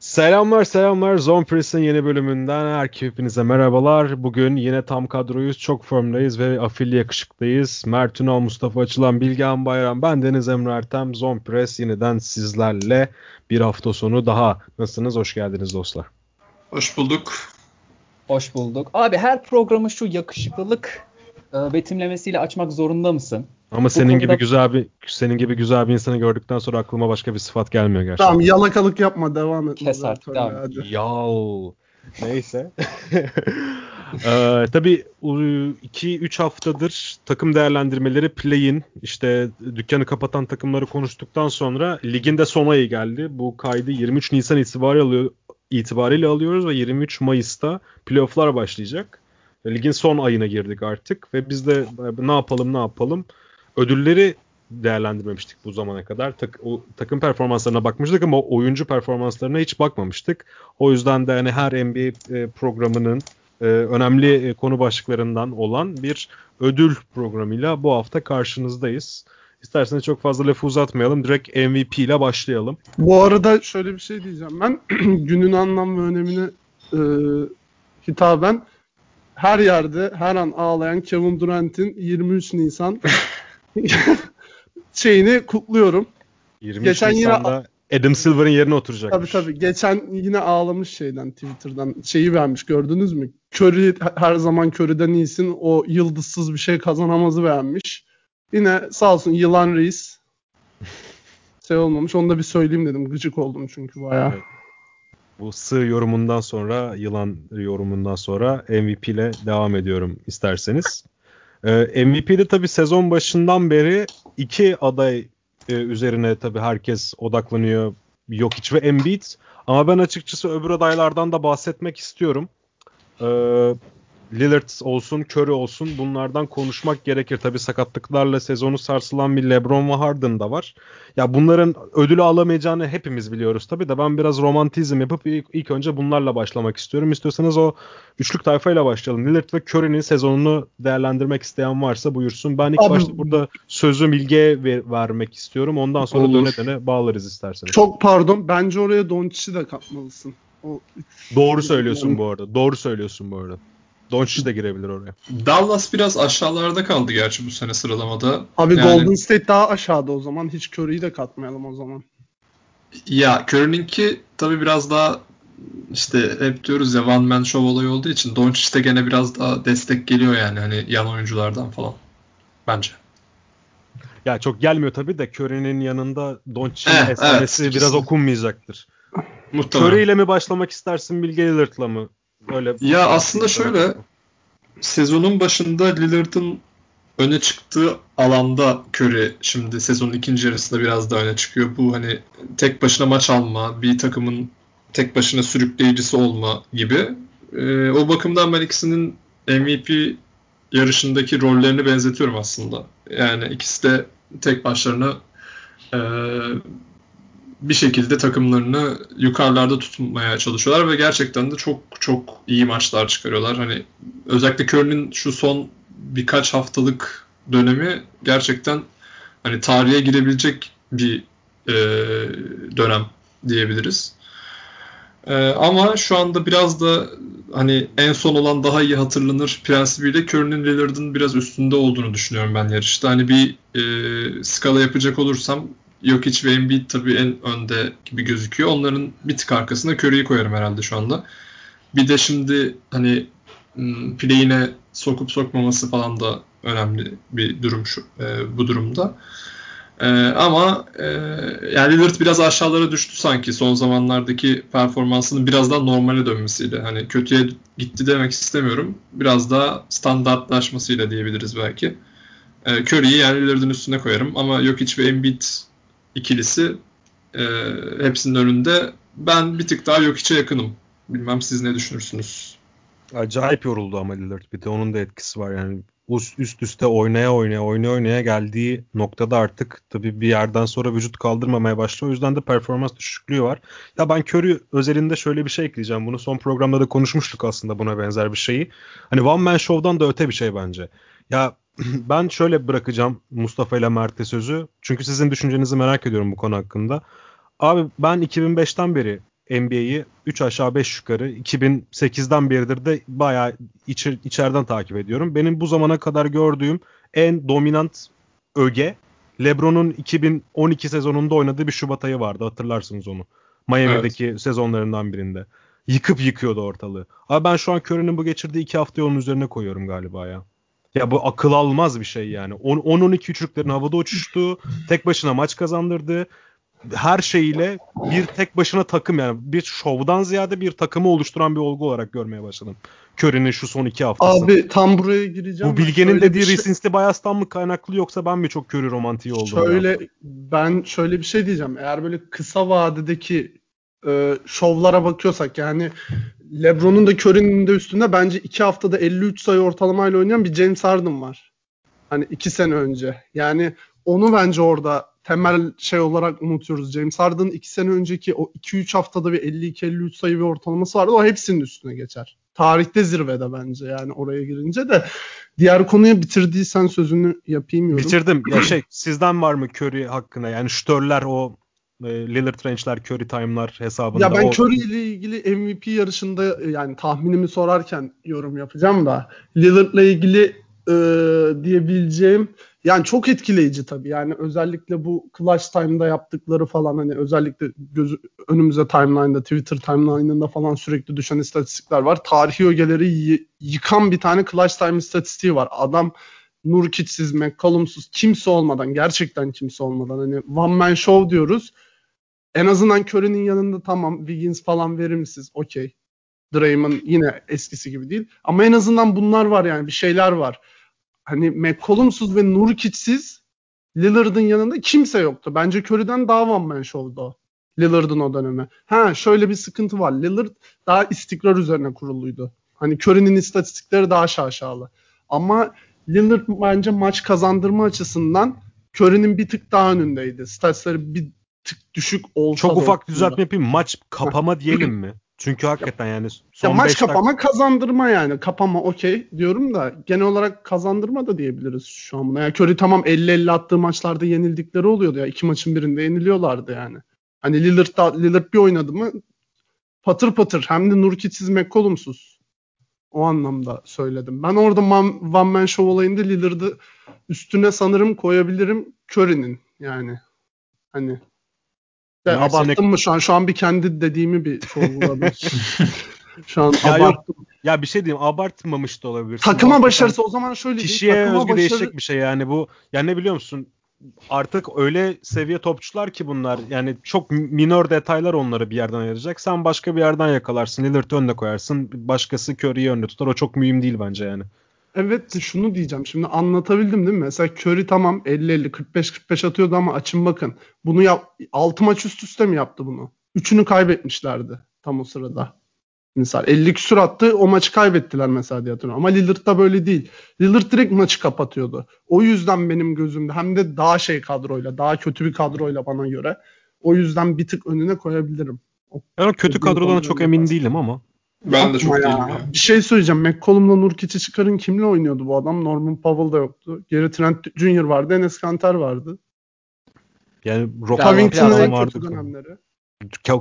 Selamlar selamlar Zone Press'in yeni bölümünden herkese hepinize merhabalar. Bugün yine tam kadroyuz, çok formdayız ve afilli yakışıklıyız. Mert Ünal, Mustafa Açılan, Bilgehan Bayram, ben Deniz Emre Ertem. Zone Press yeniden sizlerle bir hafta sonu daha. Nasılsınız? Hoş geldiniz dostlar. Hoş bulduk. Hoş bulduk. Abi her programı şu yakışıklılık e, betimlemesiyle açmak zorunda mısın? Ama Bu senin konuda... gibi güzel bir senin gibi güzel bir insanı gördükten sonra aklıma başka bir sıfat gelmiyor gerçekten. Tamam yalakalık yapma devam et. Kes artık devam. Yav. Neyse. ee, tabii 2-3 haftadır takım değerlendirmeleri play'in işte dükkanı kapatan takımları konuştuktan sonra ligin de son ayı geldi. Bu kaydı 23 Nisan itibariyle, alıyor, itibariyle alıyoruz ve 23 Mayıs'ta playoff'lar başlayacak. Ligin son ayına girdik artık ve biz de ne yapalım ne yapalım ödülleri değerlendirmemiştik bu zamana kadar. Tak, o, takım performanslarına bakmıştık ama oyuncu performanslarına hiç bakmamıştık. O yüzden de hani her NBA e, programının e, önemli e, konu başlıklarından olan bir ödül programıyla bu hafta karşınızdayız. İsterseniz çok fazla lafı uzatmayalım. Direkt MVP ile başlayalım. Bu arada şöyle bir şey diyeceğim. Ben günün anlam ve önemini e, hitaben her yerde her an ağlayan Kevin Durant'in 23 Nisan şeyini kutluyorum. 23 Geçen Nisan'da yine Adam Silver'ın yerine oturacak. Tabii tabii. Geçen yine ağlamış şeyden Twitter'dan. Şeyi vermiş gördünüz mü? Curry her zaman Curry'den iyisin. O yıldızsız bir şey kazanamazı beğenmiş. Yine sağ olsun Yılan Reis şey olmamış. Onu da bir söyleyeyim dedim. Gıcık oldum çünkü bayağı. Evet. Bu sığ yorumundan sonra, yılan yorumundan sonra MVP ile devam ediyorum isterseniz. Ee, MVP'de tabii sezon başından beri iki aday e, üzerine tabii herkes odaklanıyor. Jokic ve Embiid. Ama ben açıkçası öbür adaylardan da bahsetmek istiyorum. Ee, Lillard olsun, Curry olsun bunlardan konuşmak gerekir. Tabi sakatlıklarla sezonu sarsılan bir LeBron ve Harden da var. Ya bunların ödülü alamayacağını hepimiz biliyoruz tabi de ben biraz romantizm yapıp ilk, ilk önce bunlarla başlamak istiyorum. İstiyorsanız o üçlük tayfayla başlayalım. Lillard ve Curry'nin sezonunu değerlendirmek isteyen varsa buyursun. Ben ilk Abi, başta burada sözü Bilge'ye ver, vermek istiyorum. Ondan sonra olur. döne döne bağlarız isterseniz. Çok pardon. Bence oraya Doncic'i de katmalısın. O... Doğru söylüyorsun bu arada. Doğru söylüyorsun bu arada. Doncic de girebilir oraya. Dallas biraz aşağılarda kaldı gerçi bu sene sıralamada. Abi yani... Golden State daha aşağıda o zaman. Hiç Curry'i de katmayalım o zaman. Ya Curry'ninki tabii biraz daha işte hep diyoruz ya one man show olayı olduğu için Doncic'te gene biraz daha destek geliyor yani hani yan oyunculardan falan. Bence. Ya çok gelmiyor tabii de Curry'nin yanında Doncic'in eh, esamesi evet, biraz okunmayacaktır. Muhtemelen. Curry ile mi başlamak istersin Bill Lillard'la mı? Böyle ya aslında şöyle sezonun başında Lillard'ın öne çıktığı alanda Curry şimdi sezonun ikinci yarısında biraz daha öne çıkıyor. Bu hani tek başına maç alma, bir takımın tek başına sürükleyicisi olma gibi. Ee, o bakımdan ben ikisinin MVP yarışındaki rollerini benzetiyorum aslında. Yani ikisi de tek başlarına e, bir şekilde takımlarını yukarılarda tutmaya çalışıyorlar ve gerçekten de çok çok iyi maçlar çıkarıyorlar. Hani özellikle Curry'nin şu son birkaç haftalık dönemi gerçekten hani tarihe girebilecek bir e, dönem diyebiliriz. E, ama şu anda biraz da hani en son olan daha iyi hatırlanır prensibiyle Curry'nin Lillard'ın biraz üstünde olduğunu düşünüyorum ben yarışta. Hani bir e, skala yapacak olursam Jokic ve Embiid tabii en önde gibi gözüküyor. Onların bir tık arkasına Curry'i koyarım herhalde şu anda. Bir de şimdi hani hmm, play'ine sokup sokmaması falan da önemli bir durum şu e, bu durumda. E, ama e, yani Lillard biraz aşağılara düştü sanki son zamanlardaki performansının biraz daha normale dönmesiyle. Hani kötüye gitti demek istemiyorum. Biraz daha standartlaşmasıyla diyebiliriz belki. E, Curry'i yani Lillard'ın üstüne koyarım ama Jokic ve Embiid ikilisi e, hepsinin önünde. Ben bir tık daha yok içe yakınım. Bilmem siz ne düşünürsünüz? Acayip yoruldu ama Lillard. Bir de onun da etkisi var yani. Üst üste oynaya oynaya oynaya oynaya geldiği noktada artık tabii bir yerden sonra vücut kaldırmamaya başlıyor. O yüzden de performans düşüklüğü var. Ya ben Curry özelinde şöyle bir şey ekleyeceğim. Bunu son programda da konuşmuştuk aslında buna benzer bir şeyi. Hani One Man Show'dan da öte bir şey bence. Ya ben şöyle bırakacağım Mustafa ile Mert'e sözü. Çünkü sizin düşüncenizi merak ediyorum bu konu hakkında. Abi ben 2005'ten beri NBA'yi 3 aşağı 5 yukarı 2008'den beridir de bayağı içer, içeriden takip ediyorum. Benim bu zamana kadar gördüğüm en dominant öge LeBron'un 2012 sezonunda oynadığı bir Şubat ayı vardı hatırlarsınız onu. Miami'deki evet. sezonlarından birinde. Yıkıp yıkıyordu ortalığı. Abi ben şu an Curry'nin bu geçirdiği iki hafta onun üzerine koyuyorum galiba ya. Ya bu akıl almaz bir şey yani. 10-12 üçlüklerin havada uçuştuğu, tek başına maç kazandırdığı, her şeyiyle bir tek başına takım yani bir şovdan ziyade bir takımı oluşturan bir olgu olarak görmeye başladım. Curry'nin şu son iki haftası. Abi tam buraya gireceğim. Bu bilgenin dediği şey... recency bias'tan mı kaynaklı yoksa ben mi çok Curry romantiği oldum? Şöyle ya? ben şöyle bir şey diyeceğim. Eğer böyle kısa vadedeki e, şovlara bakıyorsak yani LeBron'un da Curry'nin de üstünde bence iki haftada 53 sayı ortalamayla oynayan bir James Harden var. Hani iki sene önce. Yani onu bence orada temel şey olarak unutuyoruz. James Harden'ın iki sene önceki o 2-3 haftada bir 52-53 sayı bir ortalaması vardı. O hepsinin üstüne geçer. Tarihte zirvede bence yani oraya girince de. Diğer konuya bitirdiysen sözünü yapayım yorum. Bitirdim. Ya şey sizden var mı Curry hakkında? Yani ştörler o e, Lillard Range'ler, Curry Time'lar hesabında. Ya ben o... Curry ile ilgili MVP yarışında yani tahminimi sorarken yorum yapacağım da Lillard'la ilgili e, diyebileceğim yani çok etkileyici tabii. Yani özellikle bu Clutch Time'da yaptıkları falan hani özellikle gözü, önümüze timeline'da, Twitter timeline'ında falan sürekli düşen istatistikler var. Tarihi ögeleri yıkan bir tane Clutch Time istatistiği var. Adam Nurkic'siz, McCollum'suz kimse olmadan, gerçekten kimse olmadan hani one man show diyoruz. En azından Curry'nin yanında tamam Wiggins falan verimsiz, okey. Draymond yine eskisi gibi değil. Ama en azından bunlar var yani bir şeyler var hani McCollum'suz ve Nurkic'siz Lillard'ın yanında kimse yoktu. Bence Curry'den daha one man show'du o. Lillard'ın o dönemi. Ha şöyle bir sıkıntı var. Lillard daha istikrar üzerine kuruluydu. Hani Curry'nin istatistikleri daha şaşalı. Ama Lillard bence maç kazandırma açısından Curry'nin bir tık daha önündeydi. Statsları bir tık düşük olsa Çok ufak düzeltme yapayım. Maç kapama diyelim mi? Çünkü hakikaten yani son ya maç kapama dakika... kazandırma yani. Kapama okey diyorum da genel olarak kazandırma da diyebiliriz şu an buna. Yani Curry tamam 50-50 attığı maçlarda yenildikleri oluyordu ya. iki maçın birinde yeniliyorlardı yani. Hani Lillard, da, Lillard bir oynadı mı patır patır hem de Nurkic'siz McCollum'suz. O anlamda söyledim. Ben orada man, One Man Show olayında Lillard'ı üstüne sanırım koyabilirim Curry'nin yani. Hani ya yani abarttım sene... mı şu an? Şu an bir kendi dediğimi bir sorguladım. şu an ya abarttım. Yok. Ya bir şey diyeyim abartmamış da olabilir. Takıma başarısı o zaman şöyle Kişiye değil. özgü başarı... değişecek bir şey yani bu. Yani ne biliyor musun? Artık öyle seviye topçular ki bunlar. Yani çok minor detaylar onları bir yerden ayıracak. Sen başka bir yerden yakalarsın. Lillard'ı önüne koyarsın. Başkası Curry'i önüne tutar. O çok mühim değil bence yani. Evet şunu diyeceğim. Şimdi anlatabildim değil mi? Mesela Curry tamam 50-50 45-45 atıyordu ama açın bakın. Bunu yap 6 maç üst üste mi yaptı bunu? Üçünü kaybetmişlerdi tam o sırada. Mesela 50 küsur attı o maçı kaybettiler mesela diye hatırlıyorum. Ama Lillard da böyle değil. Lillard direkt maçı kapatıyordu. O yüzden benim gözümde hem de daha şey kadroyla daha kötü bir kadroyla bana göre. O yüzden bir tık önüne koyabilirim. O yani kötü kadrodan çok emin değilim ama. Ben de çok ya. değilim ya. Bir şey söyleyeceğim. McCollum'la Nurkic'i çıkarın kimle oynuyordu bu adam? Norman Powell da yoktu. Geri Trent Jr. vardı. Enes Kanter vardı. Yani Covington'ın vardı. dönemleri.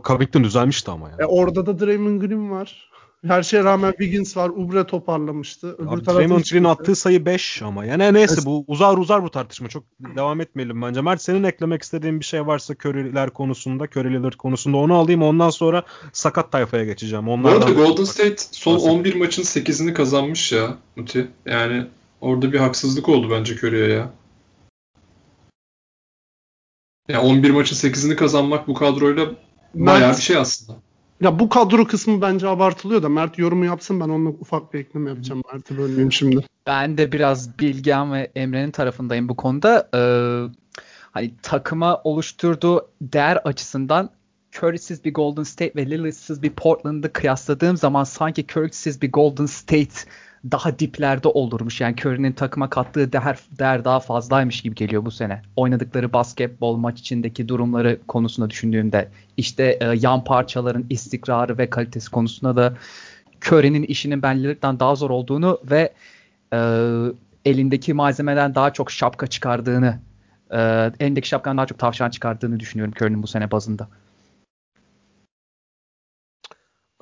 Covington düzelmişti ama yani. E orada da Draymond Green var. Her şeye rağmen Wiggins var. Ubre toparlamıştı. Öbür Abi, Draymond Green attığı sayı 5 ama. Yani neyse bu uzar uzar bu tartışma. Çok devam etmeyelim bence. Mert senin eklemek istediğin bir şey varsa Curry'ler konusunda, Lillard konusunda onu alayım. Ondan sonra sakat tayfaya geçeceğim. Onlardan bu arada Golden State son bahsedeyim. 11 maçın 8'ini kazanmış ya Muti. Yani orada bir haksızlık oldu bence Curry'e ya. Yani 11 maçın 8'ini kazanmak bu kadroyla bayağı bir şey aslında. Ya bu kadro kısmı bence abartılıyor da Mert yorumu yapsın ben onunla ufak bir ekleme yapacağım. Mert'i bölmeyeyim şimdi. Ben de biraz Bilgehan ve Emre'nin tarafındayım bu konuda. Ee, hani takıma oluşturduğu değer açısından Curry'siz bir Golden State ve Lillard'sız bir Portland'ı kıyasladığım zaman sanki Curry'siz bir Golden State daha diplerde olurmuş. Yani Curry'nin takıma kattığı değer, değer daha fazlaymış gibi geliyor bu sene. Oynadıkları basketbol maç içindeki durumları konusunda düşündüğümde işte e, yan parçaların istikrarı ve kalitesi konusunda da Curry'nin işinin ben Lillard'dan daha zor olduğunu ve e, elindeki malzemeden daha çok şapka çıkardığını e, elindeki şapkanın daha çok tavşan çıkardığını düşünüyorum Curry'nin bu sene bazında.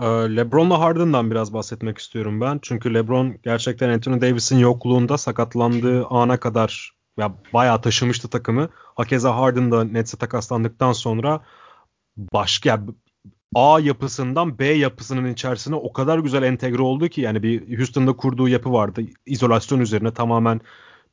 Ee, LeBron'la Harden'dan biraz bahsetmek istiyorum ben. Çünkü LeBron gerçekten Anthony Davis'in yokluğunda sakatlandığı ana kadar ya bayağı taşımıştı takımı. Hakeza Harden da Nets'e takaslandıktan sonra başka A yapısından B yapısının içerisine o kadar güzel entegre oldu ki yani bir Houston'da kurduğu yapı vardı. İzolasyon üzerine tamamen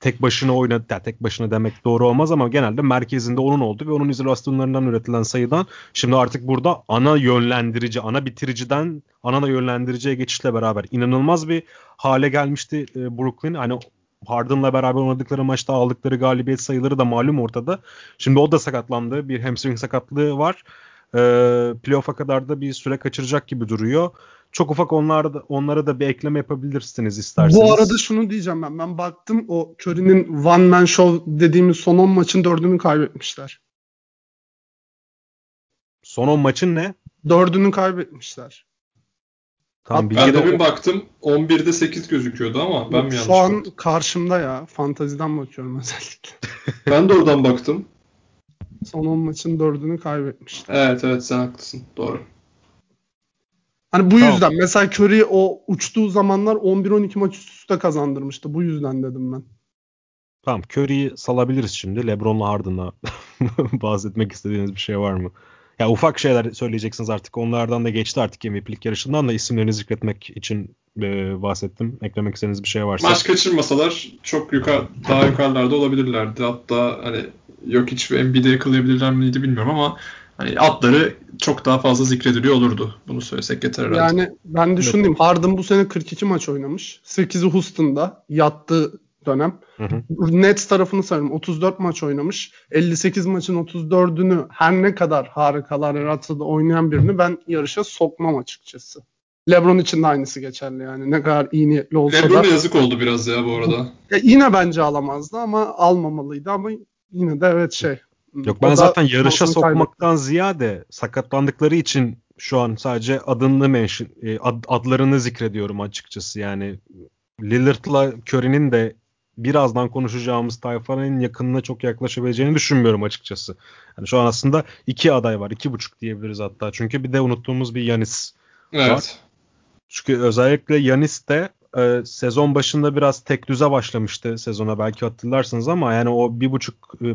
tek başına oynadı. Yani tek başına demek doğru olmaz ama genelde merkezinde onun oldu ve onun izolasyonlarından üretilen sayıdan şimdi artık burada ana yönlendirici, ana bitiriciden ana yönlendiriciye geçişle beraber inanılmaz bir hale gelmişti e, Brooklyn. Hani Harden'la beraber oynadıkları maçta aldıkları galibiyet sayıları da malum ortada. Şimdi o da sakatlandı. Bir hamstring sakatlığı var. E, playoff'a kadar da bir süre kaçıracak gibi duruyor. Çok ufak onlara da, onlara da bir ekleme yapabilirsiniz isterseniz. Bu arada şunu diyeceğim ben. Ben baktım o Curry'nin one man show dediğimiz son 10 maçın dördünü kaybetmişler. Son 10 maçın ne? Dördünü kaybetmişler. Tamam, ben de bir baktım 11'de 8 gözüküyordu ama ben mi yanlış Şu an baktım? karşımda ya. Fantaziden bakıyorum özellikle. ben de oradan baktım. Son 10 maçın 4'ünü kaybetmişler. Evet evet sen haklısın. Doğru. Hani bu tamam. yüzden mesela Curry o uçtuğu zamanlar 11-12 maç üst üste kazandırmıştı. Bu yüzden dedim ben. Tamam Curry'i salabiliriz şimdi. LeBron'la Harden'la bahsetmek istediğiniz bir şey var mı? Ya ufak şeyler söyleyeceksiniz artık. Onlardan da geçti artık MVP'lik yarışından da isimlerini zikretmek için e, bahsettim. Eklemek istediğiniz bir şey varsa. Maç kaçırmasalar çok yukarı, daha yukarılarda olabilirlerdi. Hatta hani yok hiç Embiid'i yakalayabilirler miydi bilmiyorum ama hani atları çok daha fazla zikrediliyor olurdu. Bunu söylesek yeter herhalde. Yani ben düşündüm. Evet. Harden bu sene 42 maç oynamış. 8'i Houston'da yattı dönem. Hı hı. Nets tarafını sayalım. 34 maç oynamış. 58 maçın 34'ünü her ne kadar harikalar yaratsa da oynayan birini ben yarışa sokmam açıkçası. LeBron için de aynısı geçerli yani. Ne kadar iyi niyetli olsa LeBron'a da. LeBron'a yazık oldu biraz ya bu arada. Ya yine bence alamazdı ama almamalıydı ama yine de evet şey. Yok ben zaten yarışa sokmaktan kaybetti. ziyade sakatlandıkları için şu an sadece adını mention, e, ad, adlarını zikrediyorum açıkçası. Yani Lillard'la Curry'nin de birazdan konuşacağımız tayfanın yakınına çok yaklaşabileceğini düşünmüyorum açıkçası. Yani şu an aslında iki aday var. iki buçuk diyebiliriz hatta. Çünkü bir de unuttuğumuz bir Yanis evet. var. Çünkü özellikle Yanis de e, sezon başında biraz tek düze başlamıştı sezona belki hatırlarsınız ama yani o bir buçuk e,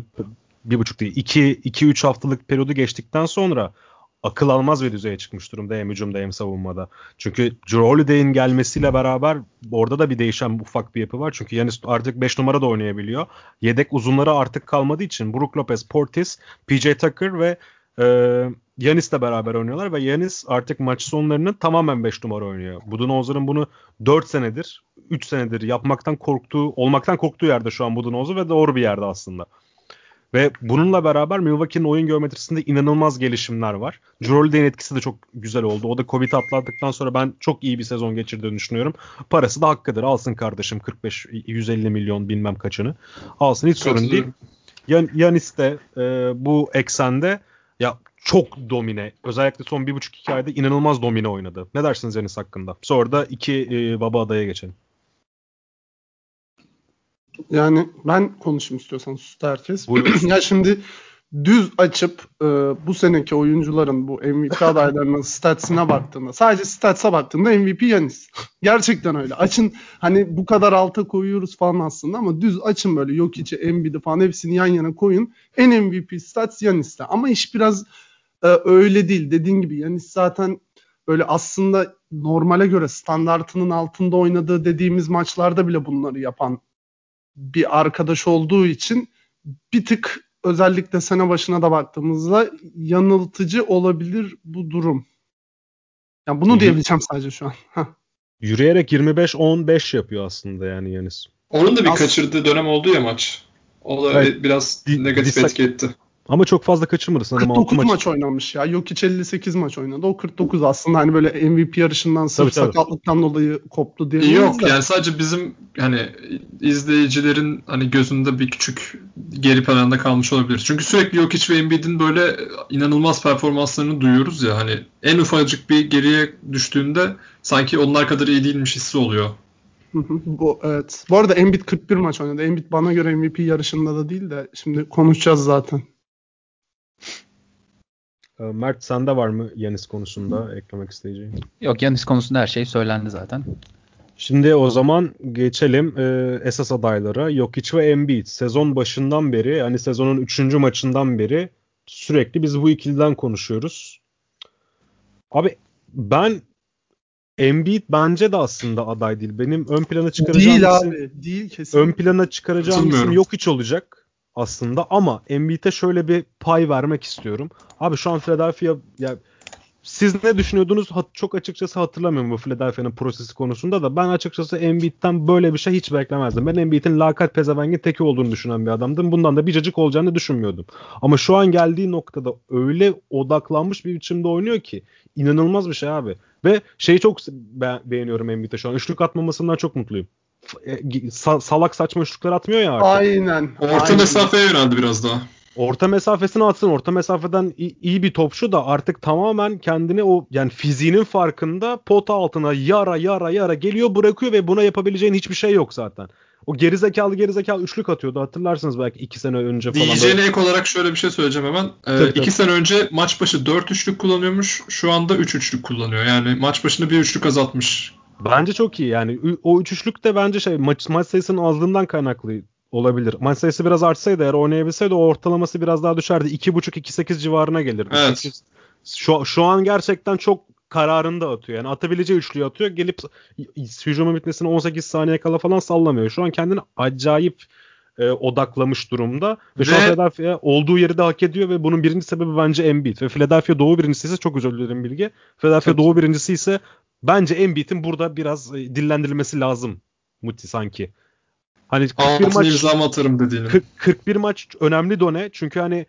bir buçuk değil iki, iki üç haftalık periyodu geçtikten sonra akıl almaz bir düzeye çıkmış durumda hem hücumda hem savunmada. Çünkü Drew Holiday'in gelmesiyle beraber orada da bir değişen ufak bir yapı var. Çünkü Yanis artık 5 numara da oynayabiliyor. Yedek uzunları artık kalmadığı için Brook Lopez, Portis, PJ Tucker ve e, Yanis'le beraber oynuyorlar ve Yanis artık maç sonlarını tamamen 5 numara oynuyor. Budenholzer'ın bunu 4 senedir, 3 senedir yapmaktan korktuğu, olmaktan korktuğu yerde şu an Budenholzer ve doğru bir yerde aslında. Ve bununla beraber Milwaukee'nin oyun geometrisinde inanılmaz gelişimler var. Jrolde'nin etkisi de çok güzel oldu. O da Covid atlattıktan sonra ben çok iyi bir sezon geçirdiğini düşünüyorum. Parası da hakkıdır. Alsın kardeşim 45 150 milyon bilmem kaçını. Alsın hiç sorun değil. Yan, Yanis de e, bu eksende ya çok domine. Özellikle son bir buçuk iki ayda inanılmaz domine oynadı. Ne dersiniz Yanis hakkında? Sonra da iki e, baba adaya geçelim. Yani ben konuşayım istiyorsan sus herkes. ya şimdi düz açıp e, bu seneki oyuncuların bu MVP adaylarının statsine baktığında sadece stats'a baktığında MVP Yanis. Gerçekten öyle. Açın hani bu kadar alta koyuyoruz falan aslında ama düz açın böyle yok içi Embiid'i falan hepsini yan yana koyun. En MVP stats Yanis'te. Ama iş biraz e, öyle değil. Dediğin gibi Yanis zaten böyle aslında normale göre standartının altında oynadığı dediğimiz maçlarda bile bunları yapan bir arkadaş olduğu için bir tık özellikle sene başına da baktığımızda yanıltıcı olabilir bu durum. Yani bunu diyebileceğim sadece şu an. Yürüyerek 25-15 yapıyor aslında yani Yanis. Onun da bir As- kaçırdığı dönem oldu ya maç. O da evet. biraz negatif etki etti. Ama çok fazla kaçırmadı sanırım. 49 maç. maç oynamış ya. Yok hiç 58 maç oynadı. O 49 aslında hani böyle MVP yarışından sırf tabii, sakatlıktan tabii. dolayı koptu diye. Yok de. yani sadece bizim hani izleyicilerin hani gözünde bir küçük geri planda kalmış olabilir. Çünkü sürekli yok hiç ve Embiid'in böyle inanılmaz performanslarını duyuyoruz ya hani en ufacık bir geriye düştüğünde sanki onlar kadar iyi değilmiş hissi oluyor. Bu evet. Bu arada Embiid 41 maç oynadı. Embiid bana göre MVP yarışında da değil de şimdi konuşacağız zaten. Ee, Mert sende var mı Yanis konusunda eklemek isteyeceğin? Yok Yanis konusunda her şey söylendi zaten. Şimdi o zaman geçelim e, esas adaylara. Jokic ve Embiid. Sezon başından beri hani sezonun 3. maçından beri sürekli biz bu ikiliden konuşuyoruz. Abi ben Embiid bence de aslında aday değil. Benim ön plana çıkaracağım Değil isim, abi. Değil kesin. ön plana çıkaracağım isim. Jokic olacak aslında ama Embiid'e şöyle bir pay vermek istiyorum. Abi şu an Philadelphia ya siz ne düşünüyordunuz? Çok açıkçası hatırlamıyorum bu Philadelphia'nın prosesi konusunda da ben açıkçası Embiid'den böyle bir şey hiç beklemezdim. Ben Embiid'in lakat pezevengin teki olduğunu düşünen bir adamdım. Bundan da bir cacık olacağını düşünmüyordum. Ama şu an geldiği noktada öyle odaklanmış bir biçimde oynuyor ki inanılmaz bir şey abi. Ve şeyi çok be- beğeniyorum Embiid'e şu an. Üçlük atmamasından çok mutluyum. E, sa- salak saçma üçlükler atmıyor ya artık. Aynen. Orta aynen. mesafeye yöneldi biraz daha. Orta mesafesini atsın. Orta mesafeden iyi bir topçu da artık tamamen kendini o yani fiziğinin farkında pota altına yara yara yara geliyor bırakıyor ve buna yapabileceğin hiçbir şey yok zaten. O gerizekalı gerizekalı üçlük atıyordu hatırlarsınız belki iki sene önce falan. Diyeceğine Böyle- ek olarak şöyle bir şey söyleyeceğim hemen. Ee, Tabii, iki tabii. sene önce maç başı 4 üçlük kullanıyormuş. Şu anda 3 üçlük kullanıyor. Yani maç başına bir üçlük azaltmış. Bence çok iyi yani o üç üçlük de bence şey maç, maç sayısının azlığından kaynaklı olabilir. Maç sayısı biraz artsaydı eğer oynayabilseydi o ortalaması biraz daha düşerdi. 2.5-2.8 civarına gelirdi. Evet. Sekiz- Şu, şu an gerçekten çok kararında atıyor. Yani atabileceği üçlüyü atıyor. Gelip hücumun bitmesine 18 saniye kala falan sallamıyor. Şu an kendini acayip e, odaklamış durumda. Ve, şu an Ve- Philadelphia olduğu yeri de hak ediyor ve bunun birinci sebebi bence Embiid. Ve Philadelphia doğu birincisi ise çok özür dilerim bilgi. Philadelphia Tabii. doğu birincisi ise bence Embiid'in burada biraz e, dillendirilmesi lazım. Muti sanki. Hani 41 Altına maç atarım dediğini. 40 41 maç önemli done. Çünkü hani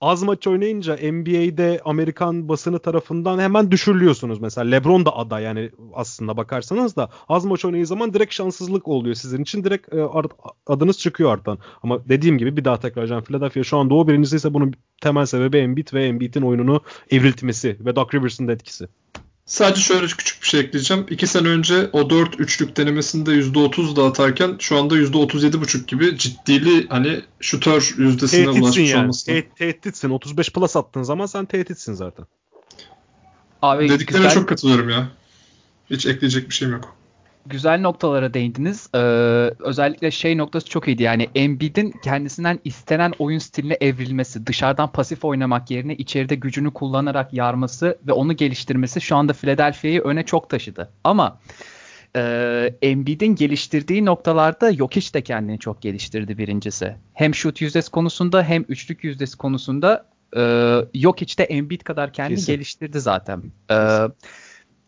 az maç oynayınca NBA'de Amerikan basını tarafından hemen düşürülüyorsunuz. Mesela LeBron da aday yani aslında bakarsanız da az maç oynadığı zaman direkt şanssızlık oluyor sizin için. Direkt e, adınız çıkıyor arttan. Ama dediğim gibi bir daha tekrarlayacağım. Philadelphia şu an doğu birincisi ise bunun temel sebebi Embiid ve Embiid'in oyununu evriltmesi ve Doc Rivers'ın da etkisi. Sadece şöyle küçük bir şey ekleyeceğim. 2 sene önce o 4 üçlük denemesinde %30 da atarken şu anda %37,5 gibi ciddili hani şutör yüzdesine Tehditsin ulaşmış yani. olması. Te- tehditsin. 35 plus attığın zaman sen tehditsin zaten. Abi Dediklerine güzel, çok katılıyorum ya. Hiç ekleyecek bir şeyim yok. Güzel noktalara değindiniz. Ee, özellikle şey noktası çok iyiydi. Yani Embiid'in kendisinden istenen oyun stiline evrilmesi, dışarıdan pasif oynamak yerine içeride gücünü kullanarak yarması ve onu geliştirmesi şu anda Philadelphia'yı öne çok taşıdı. Ama e, Embiid'in geliştirdiği noktalarda Jokic de kendini çok geliştirdi birincisi. Hem şut yüzdesi konusunda hem üçlük yüzdesi konusunda e, Jokic de Embiid kadar kendini Kesin. geliştirdi zaten. E,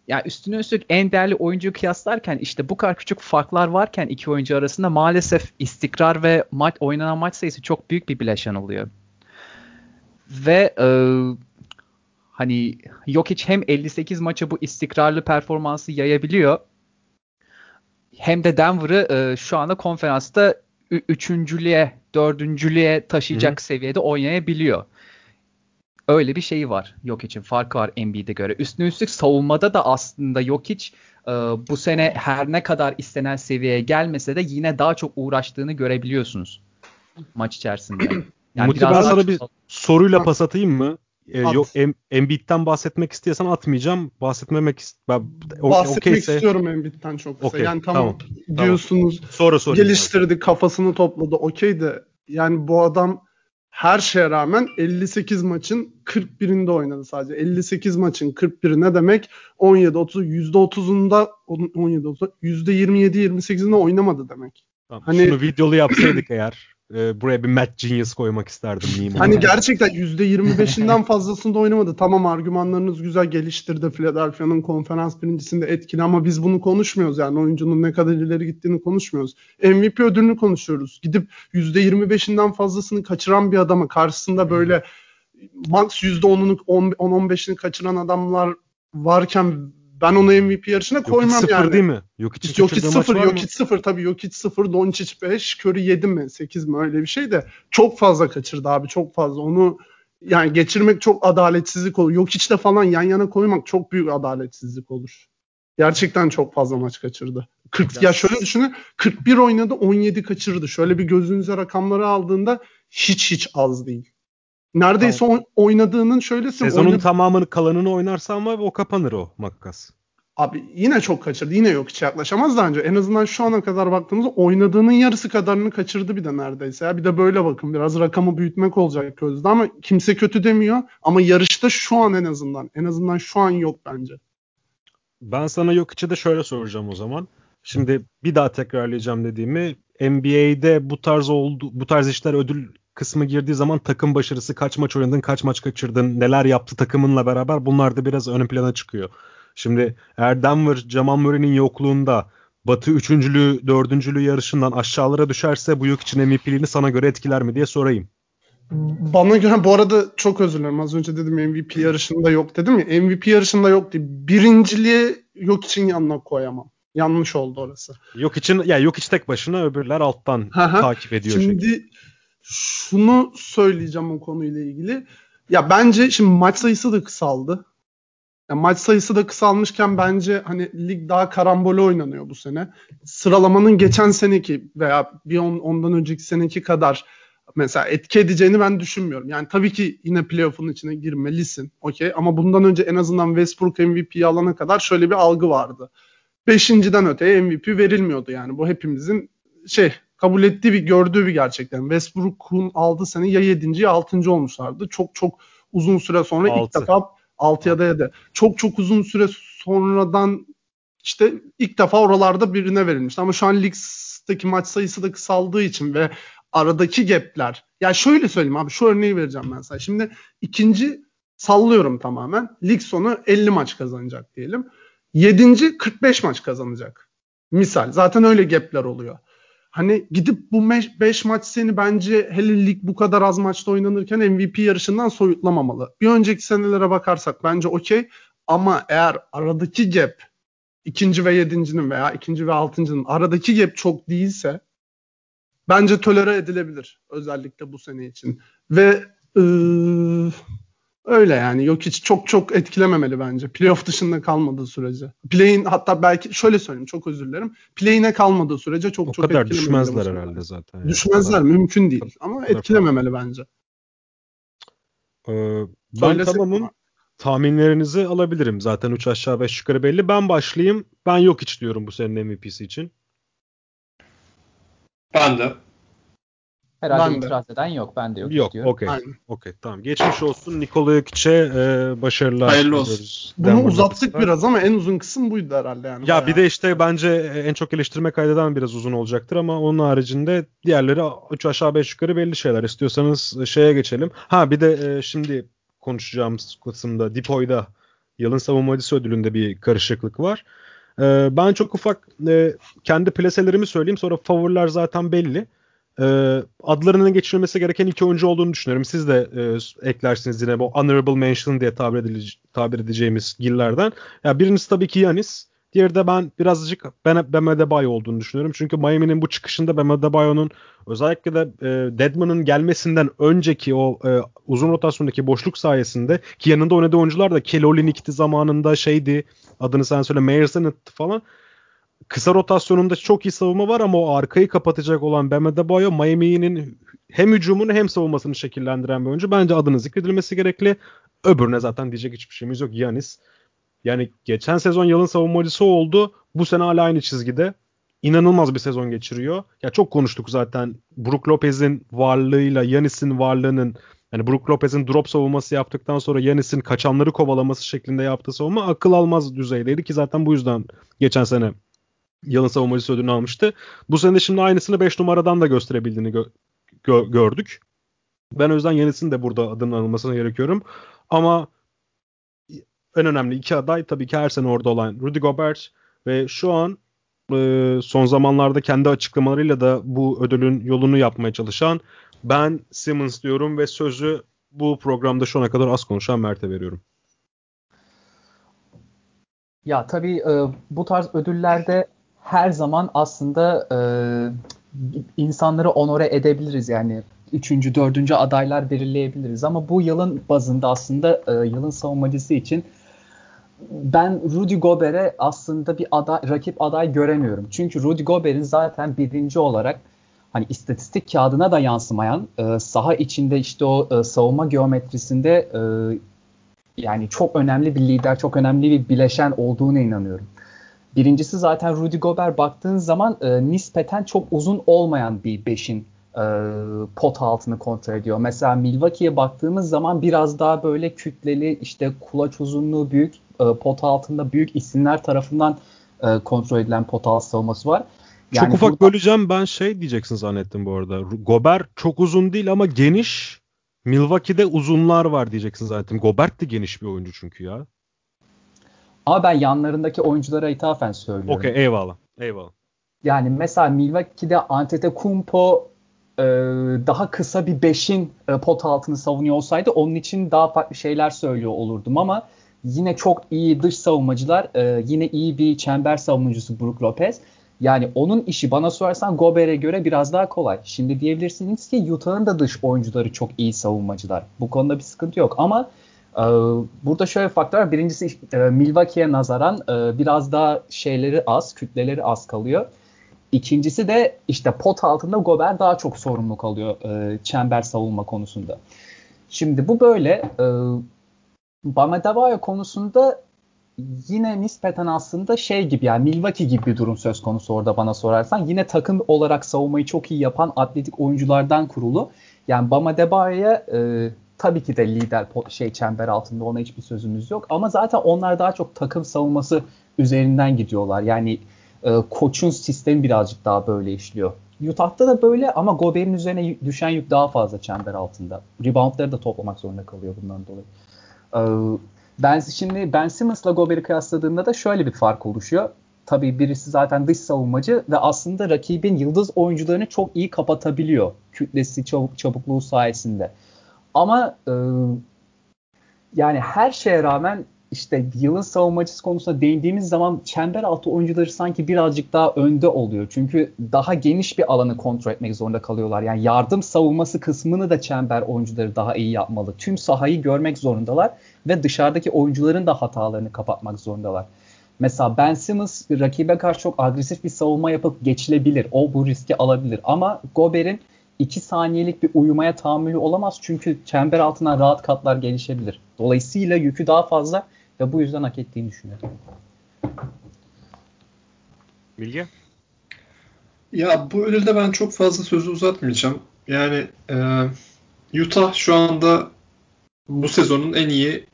ya üstüne üstlük en değerli oyuncuyu kıyaslarken işte bu kadar küçük farklar varken iki oyuncu arasında maalesef istikrar ve maç oynanan maç sayısı çok büyük bir bileşen oluyor. Ve e, hani Jokic hem 58 maça bu istikrarlı performansı yayabiliyor hem de Denver'ı e, şu anda konferansta üçüncülüğe, dördüncülüğe taşıyacak seviyede oynayabiliyor. Öyle bir şeyi var Jokic'in. Farkı var Embiid'e göre. Üstüne üstlük savunmada da aslında Jokic e, bu sene her ne kadar istenen seviyeye gelmese de yine daha çok uğraştığını görebiliyorsunuz maç içerisinde. Muti biraz ben sana bir soruyla pas atayım mı? Ee, At. yok em, Embiid'den bahsetmek istiyorsan atmayacağım. Bahsetmemek ist- ben o- Bahsetmek okeyse istiyorum Embiid'den çok kısa. Okey, yani tamam, tamam, diyorsunuz sonra sorayım. geliştirdi, kafasını topladı. Okey de yani bu adam her şeye rağmen 58 maçın 41'inde oynadı sadece. 58 maçın 41'i ne demek? 17 30 %30'unda 17 30 %27 28'inde oynamadı demek. Tamam, hani- Şunu videolu yapsaydık eğer e, buraya bir Matt Genius koymak isterdim meme Hani gerçekten %25'inden fazlasında oynamadı. Tamam argümanlarınız güzel geliştirdi. Philadelphia'nın konferans birincisinde etkili ama biz bunu konuşmuyoruz. Yani oyuncunun ne kadar ileri gittiğini konuşmuyoruz. MVP ödülünü konuşuyoruz. Gidip %25'inden fazlasını kaçıran bir adama karşısında böyle max %10'unu 10-15'ini kaçıran adamlar varken ben onu MVP yarışına Yok hiç koymam sıfır yani. değil mi? Yok hiç Yok hiç sıfır, yok hiç sıfır tabii yok hiç sıfır, Doncic 5, Curry 7 mi 8 mi öyle bir şey de çok fazla kaçırdı abi çok fazla onu yani geçirmek çok adaletsizlik olur. Yok hiç de falan yan yana koymak çok büyük adaletsizlik olur. Gerçekten çok fazla maç kaçırdı. 40 ya şöyle düşünün 41 oynadı 17 kaçırdı. Şöyle bir gözünüze rakamları aldığında hiç hiç az değil. Neredeyse tamam. oynadığının şöyle Sezonun oynadı... tamamını kalanını oynarsa ama o kapanır o makas. Abi yine çok kaçırdı. Yine yok hiç yaklaşamaz daha önce. En azından şu ana kadar baktığımızda oynadığının yarısı kadarını kaçırdı bir de neredeyse. Ya bir de böyle bakın biraz rakamı büyütmek olacak gözde ama kimse kötü demiyor. Ama yarışta şu an en azından. En azından şu an yok bence. Ben sana yok içi de şöyle soracağım o zaman. Şimdi bir daha tekrarlayacağım dediğimi NBA'de bu tarz oldu bu tarz işler ödül kısmı girdiği zaman takım başarısı kaç maç oynadın, kaç maç kaçırdın, neler yaptı takımınla beraber bunlar da biraz ön plana çıkıyor. Şimdi eğer Denver Jamal Murray'nin yokluğunda Batı üçüncülüğü, dördüncülüğü yarışından aşağılara düşerse bu yok için MVP'liğini sana göre etkiler mi diye sorayım. Bana göre bu arada çok özür dilerim. Az önce dedim MVP yarışında yok dedim ya. MVP yarışında yok diye. Birinciliğe yok için yanına koyamam. Yanlış oldu orası. Yok için ya yok hiç tek başına öbürler alttan takip ediyor. Şimdi şekilde. Şunu söyleyeceğim o konuyla ilgili. Ya bence şimdi maç sayısı da kısaldı. Yani maç sayısı da kısalmışken bence hani lig daha karambole oynanıyor bu sene. Sıralamanın geçen seneki veya bir on, ondan önceki seneki kadar mesela etki edeceğini ben düşünmüyorum. Yani tabii ki yine playoff'un içine girmelisin. Okey ama bundan önce en azından Westbrook MVP'yi alana kadar şöyle bir algı vardı. Beşinciden öteye MVP verilmiyordu yani. Bu hepimizin şey kabul ettiği bir gördüğü bir gerçekten. Westbrook'un aldığı sene ya yedinci ya altıncı olmuşlardı. Çok çok uzun süre sonra Altı. ilk defa 6 ya da 7. Çok çok uzun süre sonradan işte ilk defa oralarda birine verilmiş. Ama şu an ligdeki maç sayısı da kısaldığı için ve aradaki gapler. Ya şöyle söyleyeyim abi şu örneği vereceğim ben sana. Şimdi ikinci sallıyorum tamamen. Lig sonu 50 maç kazanacak diyelim. Yedinci 45 maç kazanacak. Misal. Zaten öyle gapler oluyor. Hani gidip bu 5 maç seni bence hele lig bu kadar az maçta oynanırken MVP yarışından soyutlamamalı. Bir önceki senelere bakarsak bence okey. Ama eğer aradaki gap ikinci ve yedincinin veya ikinci ve altıncının aradaki gap çok değilse bence tolere edilebilir. Özellikle bu sene için. Ve ıı, Öyle yani yok hiç çok çok etkilememeli bence. Playoff dışında kalmadığı sürece. Play'in hatta belki şöyle söyleyeyim çok özür dilerim. Play'ine kalmadığı sürece çok o çok kadar düşmezler herhalde zaten. Yani. Düşmezler mümkün değil ama etkilememeli bence. Ee, ben tamamım. Tahminlerinizi alabilirim. Zaten 3 aşağı 5 yukarı belli. Ben başlayayım. Ben yok hiç diyorum bu senin MVP'si için. Ben de. Herhalde ben itiraz de. eden yok. Ben de yok, yok istiyorum. Yok okey. Okey tamam. Geçmiş olsun Nikola Jokic'e e, başarılar Hayırlı olsun. Bunu Denver uzattık Nuggets'ta. biraz ama en uzun kısım buydu herhalde yani. Ya bayağı. bir de işte bence en çok eleştirme kaydeden biraz uzun olacaktır ama onun haricinde diğerleri 3 aşağı 5 yukarı belli şeyler. İstiyorsanız şeye geçelim. Ha bir de e, şimdi konuşacağımız kısımda Dipoy'da yılın savunmacısı ödülünde bir karışıklık var. E, ben çok ufak e, kendi plaselerimi söyleyeyim sonra favoriler zaten belli e, adlarının geçirilmesi gereken iki oyuncu olduğunu düşünüyorum. Siz de e, eklersiniz yine bu honorable mention diye tabir, edilece- tabir edeceğimiz gillerden. Ya birincisi tabii ki Yanis. Diğeri de ben birazcık ben Bam Adebayo olduğunu düşünüyorum. Çünkü Miami'nin bu çıkışında Bam Adebayo'nun özellikle de e, Deadman'ın gelmesinden önceki o e, uzun rotasyondaki boşluk sayesinde ki yanında oynadığı oyuncular da Kelly Olynyk'ti zamanında şeydi adını sen söyle Meyerson falan kısa rotasyonunda çok iyi savunma var ama o arkayı kapatacak olan Bam Adebayo Miami'nin hem hücumunu hem savunmasını şekillendiren bir oyuncu. Bence adının zikredilmesi gerekli. Öbürüne zaten diyecek hiçbir şeyimiz yok. Yanis. Yani geçen sezon yılın savunmacısı oldu. Bu sene hala aynı çizgide. İnanılmaz bir sezon geçiriyor. Ya çok konuştuk zaten. Brook Lopez'in varlığıyla Yanis'in varlığının yani Brook Lopez'in drop savunması yaptıktan sonra Yanis'in kaçanları kovalaması şeklinde yaptığı savunma akıl almaz düzeydeydi ki zaten bu yüzden geçen sene yılın savunmacısı ödülünü almıştı. Bu sene de şimdi aynısını 5 numaradan da gösterebildiğini gö- gö- gördük. Ben o yüzden Yanis'in de burada adının anılmasına gerekiyorum. Ama en önemli iki aday tabii ki her sene orada olan Rudy Gobert ve şu an e, son zamanlarda kendi açıklamalarıyla da bu ödülün yolunu yapmaya çalışan ben Simmons diyorum ve sözü bu programda şu ana kadar az konuşan Mert'e veriyorum. Ya tabii e, bu tarz ödüllerde her zaman aslında e, insanları onore edebiliriz yani üçüncü, dördüncü adaylar belirleyebiliriz ama bu yılın bazında aslında e, yılın savunmacısı için ben Rudy Gobert'e aslında bir aday, rakip aday göremiyorum. Çünkü Rudy Gobert'in zaten birinci olarak hani istatistik kağıdına da yansımayan e, saha içinde işte o e, savunma geometrisinde e, yani çok önemli bir lider, çok önemli bir bileşen olduğuna inanıyorum. Birincisi zaten Rudy Gobert baktığın zaman e, nispeten çok uzun olmayan bir beşin e, pot altını kontrol ediyor. Mesela Milwaukee'ye baktığımız zaman biraz daha böyle kütleli işte kulaç uzunluğu büyük e, pot altında büyük isimler tarafından e, kontrol edilen pot altı savunması var. Yani çok ufak burada... böleceğim ben şey diyeceksin zannettim bu arada. Gobert çok uzun değil ama geniş. Milwaukee'de uzunlar var diyeceksin zaten. Gobert de geniş bir oyuncu çünkü ya. Ama ben yanlarındaki oyunculara ithafen söylüyorum. Okey eyvallah. Eyvallah. Yani mesela Milwaukee'de Antetokounmpo e, daha kısa bir beşin e, pot altını savunuyor olsaydı onun için daha farklı şeyler söylüyor olurdum ama yine çok iyi dış savunmacılar, e, yine iyi bir çember savunucusu Brook Lopez. Yani onun işi bana sorarsan Gobert'e göre biraz daha kolay. Şimdi diyebilirsiniz ki Utah'ın da dış oyuncuları çok iyi savunmacılar. Bu konuda bir sıkıntı yok ama burada şöyle faktör var. Birincisi e, Milwaukee'ye nazaran e, biraz daha şeyleri az, kütleleri az kalıyor. İkincisi de işte pot altında Gobert daha çok sorumluluk alıyor e, çember savunma konusunda. Şimdi bu böyle. Bama Devayo konusunda yine nispeten aslında şey gibi yani Milwaukee gibi bir durum söz konusu orada bana sorarsan. Yine takım olarak savunmayı çok iyi yapan atletik oyunculardan kurulu. Yani Bama Debayo'ya tabii ki de lider şey çember altında ona hiçbir sözümüz yok. Ama zaten onlar daha çok takım savunması üzerinden gidiyorlar. Yani e, koçun sistemi birazcık daha böyle işliyor. Utah'ta da böyle ama Gobert'in üzerine düşen yük daha fazla çember altında. Reboundları da toplamak zorunda kalıyor bundan dolayı. Ee, ben şimdi Ben Simmons'la Gobert'i kıyasladığımda da şöyle bir fark oluşuyor. Tabii birisi zaten dış savunmacı ve aslında rakibin yıldız oyuncularını çok iyi kapatabiliyor. Kütlesi, çabuk, çabukluğu sayesinde. Ama e, yani her şeye rağmen işte yılın savunmacısı konusunda değindiğimiz zaman çember altı oyuncuları sanki birazcık daha önde oluyor. Çünkü daha geniş bir alanı kontrol etmek zorunda kalıyorlar. Yani yardım savunması kısmını da çember oyuncuları daha iyi yapmalı. Tüm sahayı görmek zorundalar ve dışarıdaki oyuncuların da hatalarını kapatmak zorundalar. Mesela Ben Simmons rakibe karşı çok agresif bir savunma yapıp geçilebilir. O bu riski alabilir. Ama Gobert'in 2 saniyelik bir uyumaya tahammülü olamaz. Çünkü çember altından rahat katlar gelişebilir. Dolayısıyla yükü daha fazla ve bu yüzden hak ettiğini düşünüyorum. Bilge? Ya bu ödülde ben çok fazla sözü uzatmayacağım. Yani e, Utah şu anda bu sezonun en iyi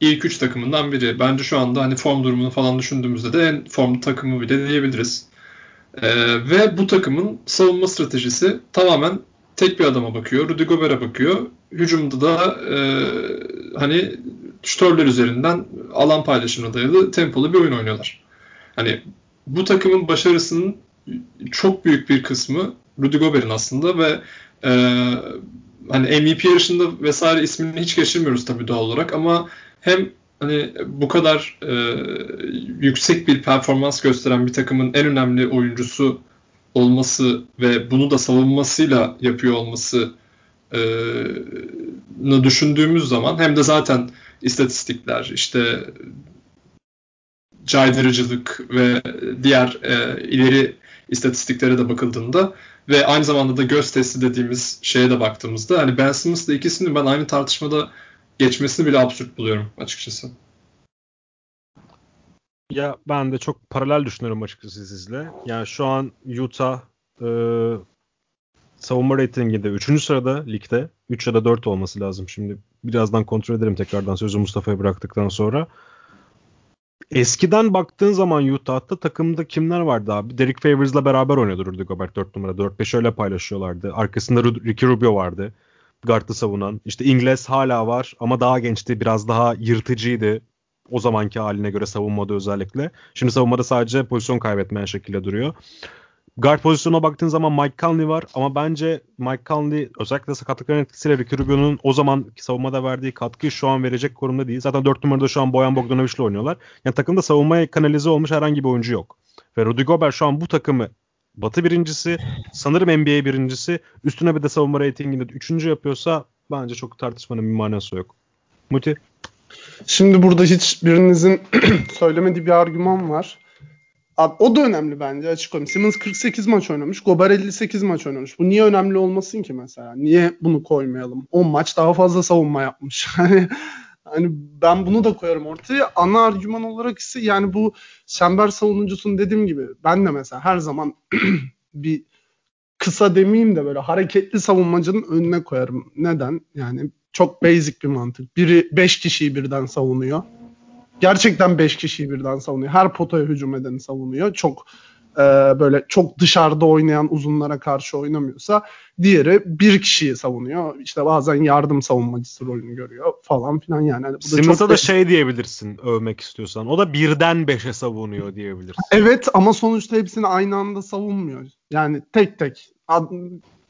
ilk üç takımından biri. Bence şu anda hani form durumunu falan düşündüğümüzde de en formlu takımı bile diyebiliriz. E, ve bu takımın savunma stratejisi tamamen tek bir adama bakıyor. Rudy Gobert'e bakıyor. Hücumda da e, hani şütörler üzerinden alan paylaşımına dayalı tempolu bir oyun oynuyorlar. Hani bu takımın başarısının çok büyük bir kısmı Rudy Gobert'in aslında ve e, hani MVP yarışında vesaire ismini hiç geçirmiyoruz tabii doğal olarak ama hem hani bu kadar e, yüksek bir performans gösteren bir takımın en önemli oyuncusu olması ve bunu da savunmasıyla yapıyor olması e, düşündüğümüz zaman hem de zaten istatistikler, işte caydırıcılık ve diğer e, ileri istatistiklere de bakıldığında ve aynı zamanda da göz testi dediğimiz şeye de baktığımızda hani Ben Simmons'la ikisini ben aynı tartışmada geçmesini bile absürt buluyorum açıkçası. Ya ben de çok paralel düşünüyorum açıkçası sizle. Yani şu an Utah e, savunma ratinginde 3. sırada ligde. 3 ya da 4 olması lazım şimdi. Birazdan kontrol ederim tekrardan sözü Mustafa'ya bıraktıktan sonra. Eskiden baktığın zaman Utah'ta takımda kimler vardı abi? Derek Favors'la beraber oynuyordu Rudy Gobert 4 numara. 4-5 öyle paylaşıyorlardı. Arkasında Ricky Rubio vardı. Guard'ı savunan. İşte Ingles hala var ama daha gençti. Biraz daha yırtıcıydı. O zamanki haline göre savunmada özellikle. Şimdi savunmada sadece pozisyon kaybetmeyen şekilde duruyor. Guard pozisyonuna baktığın zaman Mike Conley var ama bence Mike Conley özellikle sakatlıkların etkisiyle Ricky Rubio'nun o zaman savunmada verdiği katkıyı şu an verecek konumda değil. Zaten 4 numarada şu an Boyan Bogdanovic'le oynuyorlar. Yani takımda savunmaya kanalize olmuş herhangi bir oyuncu yok. Ve Rudy Gobert şu an bu takımı Batı birincisi, sanırım NBA birincisi, üstüne bir de savunma reytinginde üçüncü yapıyorsa bence çok tartışmanın bir manası yok. Muti? Şimdi burada hiç birinizin söylemediği bir argüman var. Abi, o da önemli bence açık olayım. Simmons 48 maç oynamış. Gober 58 maç oynamış. Bu niye önemli olmasın ki mesela? Niye bunu koymayalım? 10 maç daha fazla savunma yapmış. Hani ben bunu da koyarım ortaya. Ana argüman olarak ise yani bu çember savunucusunun dediğim gibi ben de mesela her zaman bir kısa demeyeyim de böyle hareketli savunmacının önüne koyarım. Neden? Yani çok basic bir mantık. Biri 5 kişiyi birden savunuyor. Gerçekten 5 kişiyi birden savunuyor. Her potaya hücum edeni savunuyor. Çok e, böyle çok dışarıda oynayan uzunlara karşı oynamıyorsa diğeri bir kişiyi savunuyor. İşte bazen yardım savunmacısı rolünü görüyor falan filan yani. yani bu Simmons'a da şey diyebilirsin övmek istiyorsan. O da birden beşe savunuyor diyebilirsin. Evet ama sonuçta hepsini aynı anda savunmuyor. Yani tek tek.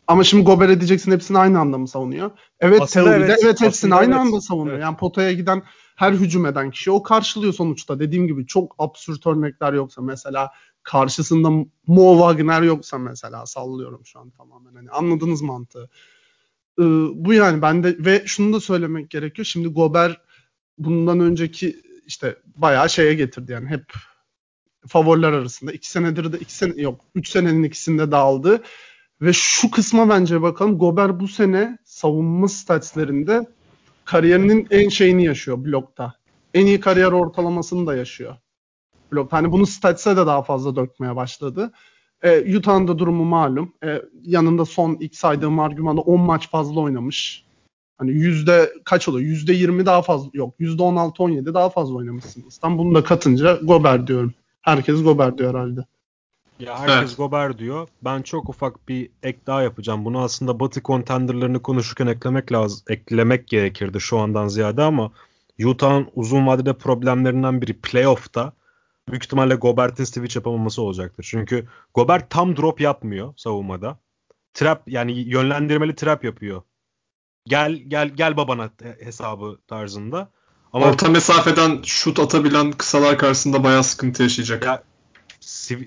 Ama şimdi Gober edeceksin hepsini aynı anda mı savunuyor? Evet Aslında teoride evet, evet hepsini aynı evet. anda savunuyor. Evet. Yani potaya giden her hücum eden kişi o karşılıyor sonuçta. Dediğim gibi çok absürt örnekler yoksa mesela karşısında Mo Wagner yoksa mesela sallıyorum şu an tamamen. Hani anladınız mantığı. Ee, bu yani ben de ve şunu da söylemek gerekiyor. Şimdi Gober bundan önceki işte bayağı şeye getirdi yani hep favoriler arasında. iki senedir de iki sene yok. Üç senenin ikisinde dağıldı. Ve şu kısma bence bakalım. Gober bu sene savunma statslerinde kariyerinin en şeyini yaşıyor blokta. En iyi kariyer ortalamasını da yaşıyor. Blok. Hani bunu stats'e de daha fazla dökmeye başladı. E, Utah'ın da durumu malum. E, yanında son ilk saydığım argümanda 10 maç fazla oynamış. Hani yüzde kaç oluyor? Yüzde 20 daha fazla yok. Yüzde 16-17 daha fazla oynamışsınız. Tam bunu da katınca Gober diyorum. Herkes Gober diyor herhalde. Ya herkes evet. Gober diyor. Ben çok ufak bir ek daha yapacağım. Bunu aslında Batı contenderlarını konuşurken eklemek lazım, eklemek gerekirdi şu andan ziyade ama Utah'ın uzun vadede problemlerinden biri playoff'ta büyük ihtimalle Gobert'in switch yapamaması olacaktır. Çünkü Gobert tam drop yapmıyor savunmada. Trap yani yönlendirmeli trap yapıyor. Gel gel gel babana hesabı tarzında. Ama orta mesafeden şut atabilen kısalar karşısında bayağı sıkıntı yaşayacak. Ya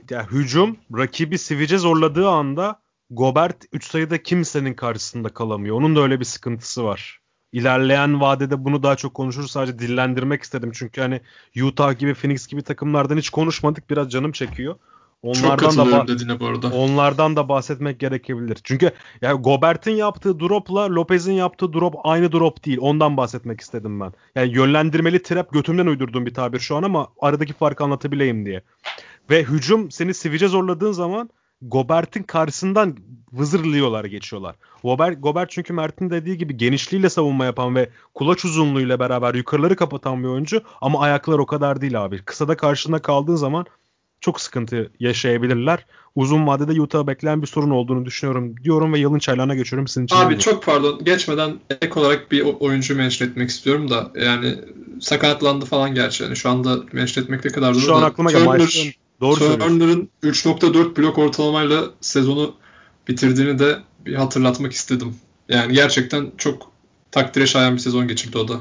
ya hücum rakibi sivice zorladığı anda Gobert 3 sayıda kimsenin karşısında kalamıyor. Onun da öyle bir sıkıntısı var. İlerleyen vadede bunu daha çok konuşuruz. Sadece dillendirmek istedim. Çünkü hani Utah gibi Phoenix gibi takımlardan hiç konuşmadık. Biraz canım çekiyor. Onlardan da dediğine bu arada. Onlardan da bahsetmek gerekebilir. Çünkü yani Gobert'in yaptığı dropla Lopez'in yaptığı drop aynı drop değil. Ondan bahsetmek istedim ben. Yani yönlendirmeli trap götümden uydurduğum bir tabir şu an ama aradaki farkı anlatabileyim diye. Ve hücum seni sivice zorladığın zaman Gobert'in karşısından vızırlıyorlar geçiyorlar. Gobert, Gobert çünkü Mert'in dediği gibi genişliğiyle savunma yapan ve kulaç uzunluğuyla beraber yukarıları kapatan bir oyuncu ama ayaklar o kadar değil abi. Kısada karşında kaldığın zaman çok sıkıntı yaşayabilirler. Uzun vadede Utah'a bekleyen bir sorun olduğunu düşünüyorum diyorum ve yılın çaylağına geçiyorum. Sizin için Abi mi? çok pardon geçmeden ek olarak bir oyuncu mention etmek istiyorum da yani sakatlandı falan gerçi. Yani şu anda mention etmek ne kadar zor Şu an aklıma geldi. Doğru Turner'ın 3.4 blok ortalamayla sezonu bitirdiğini de bir hatırlatmak istedim. Yani gerçekten çok takdire şayan bir sezon geçirdi o da.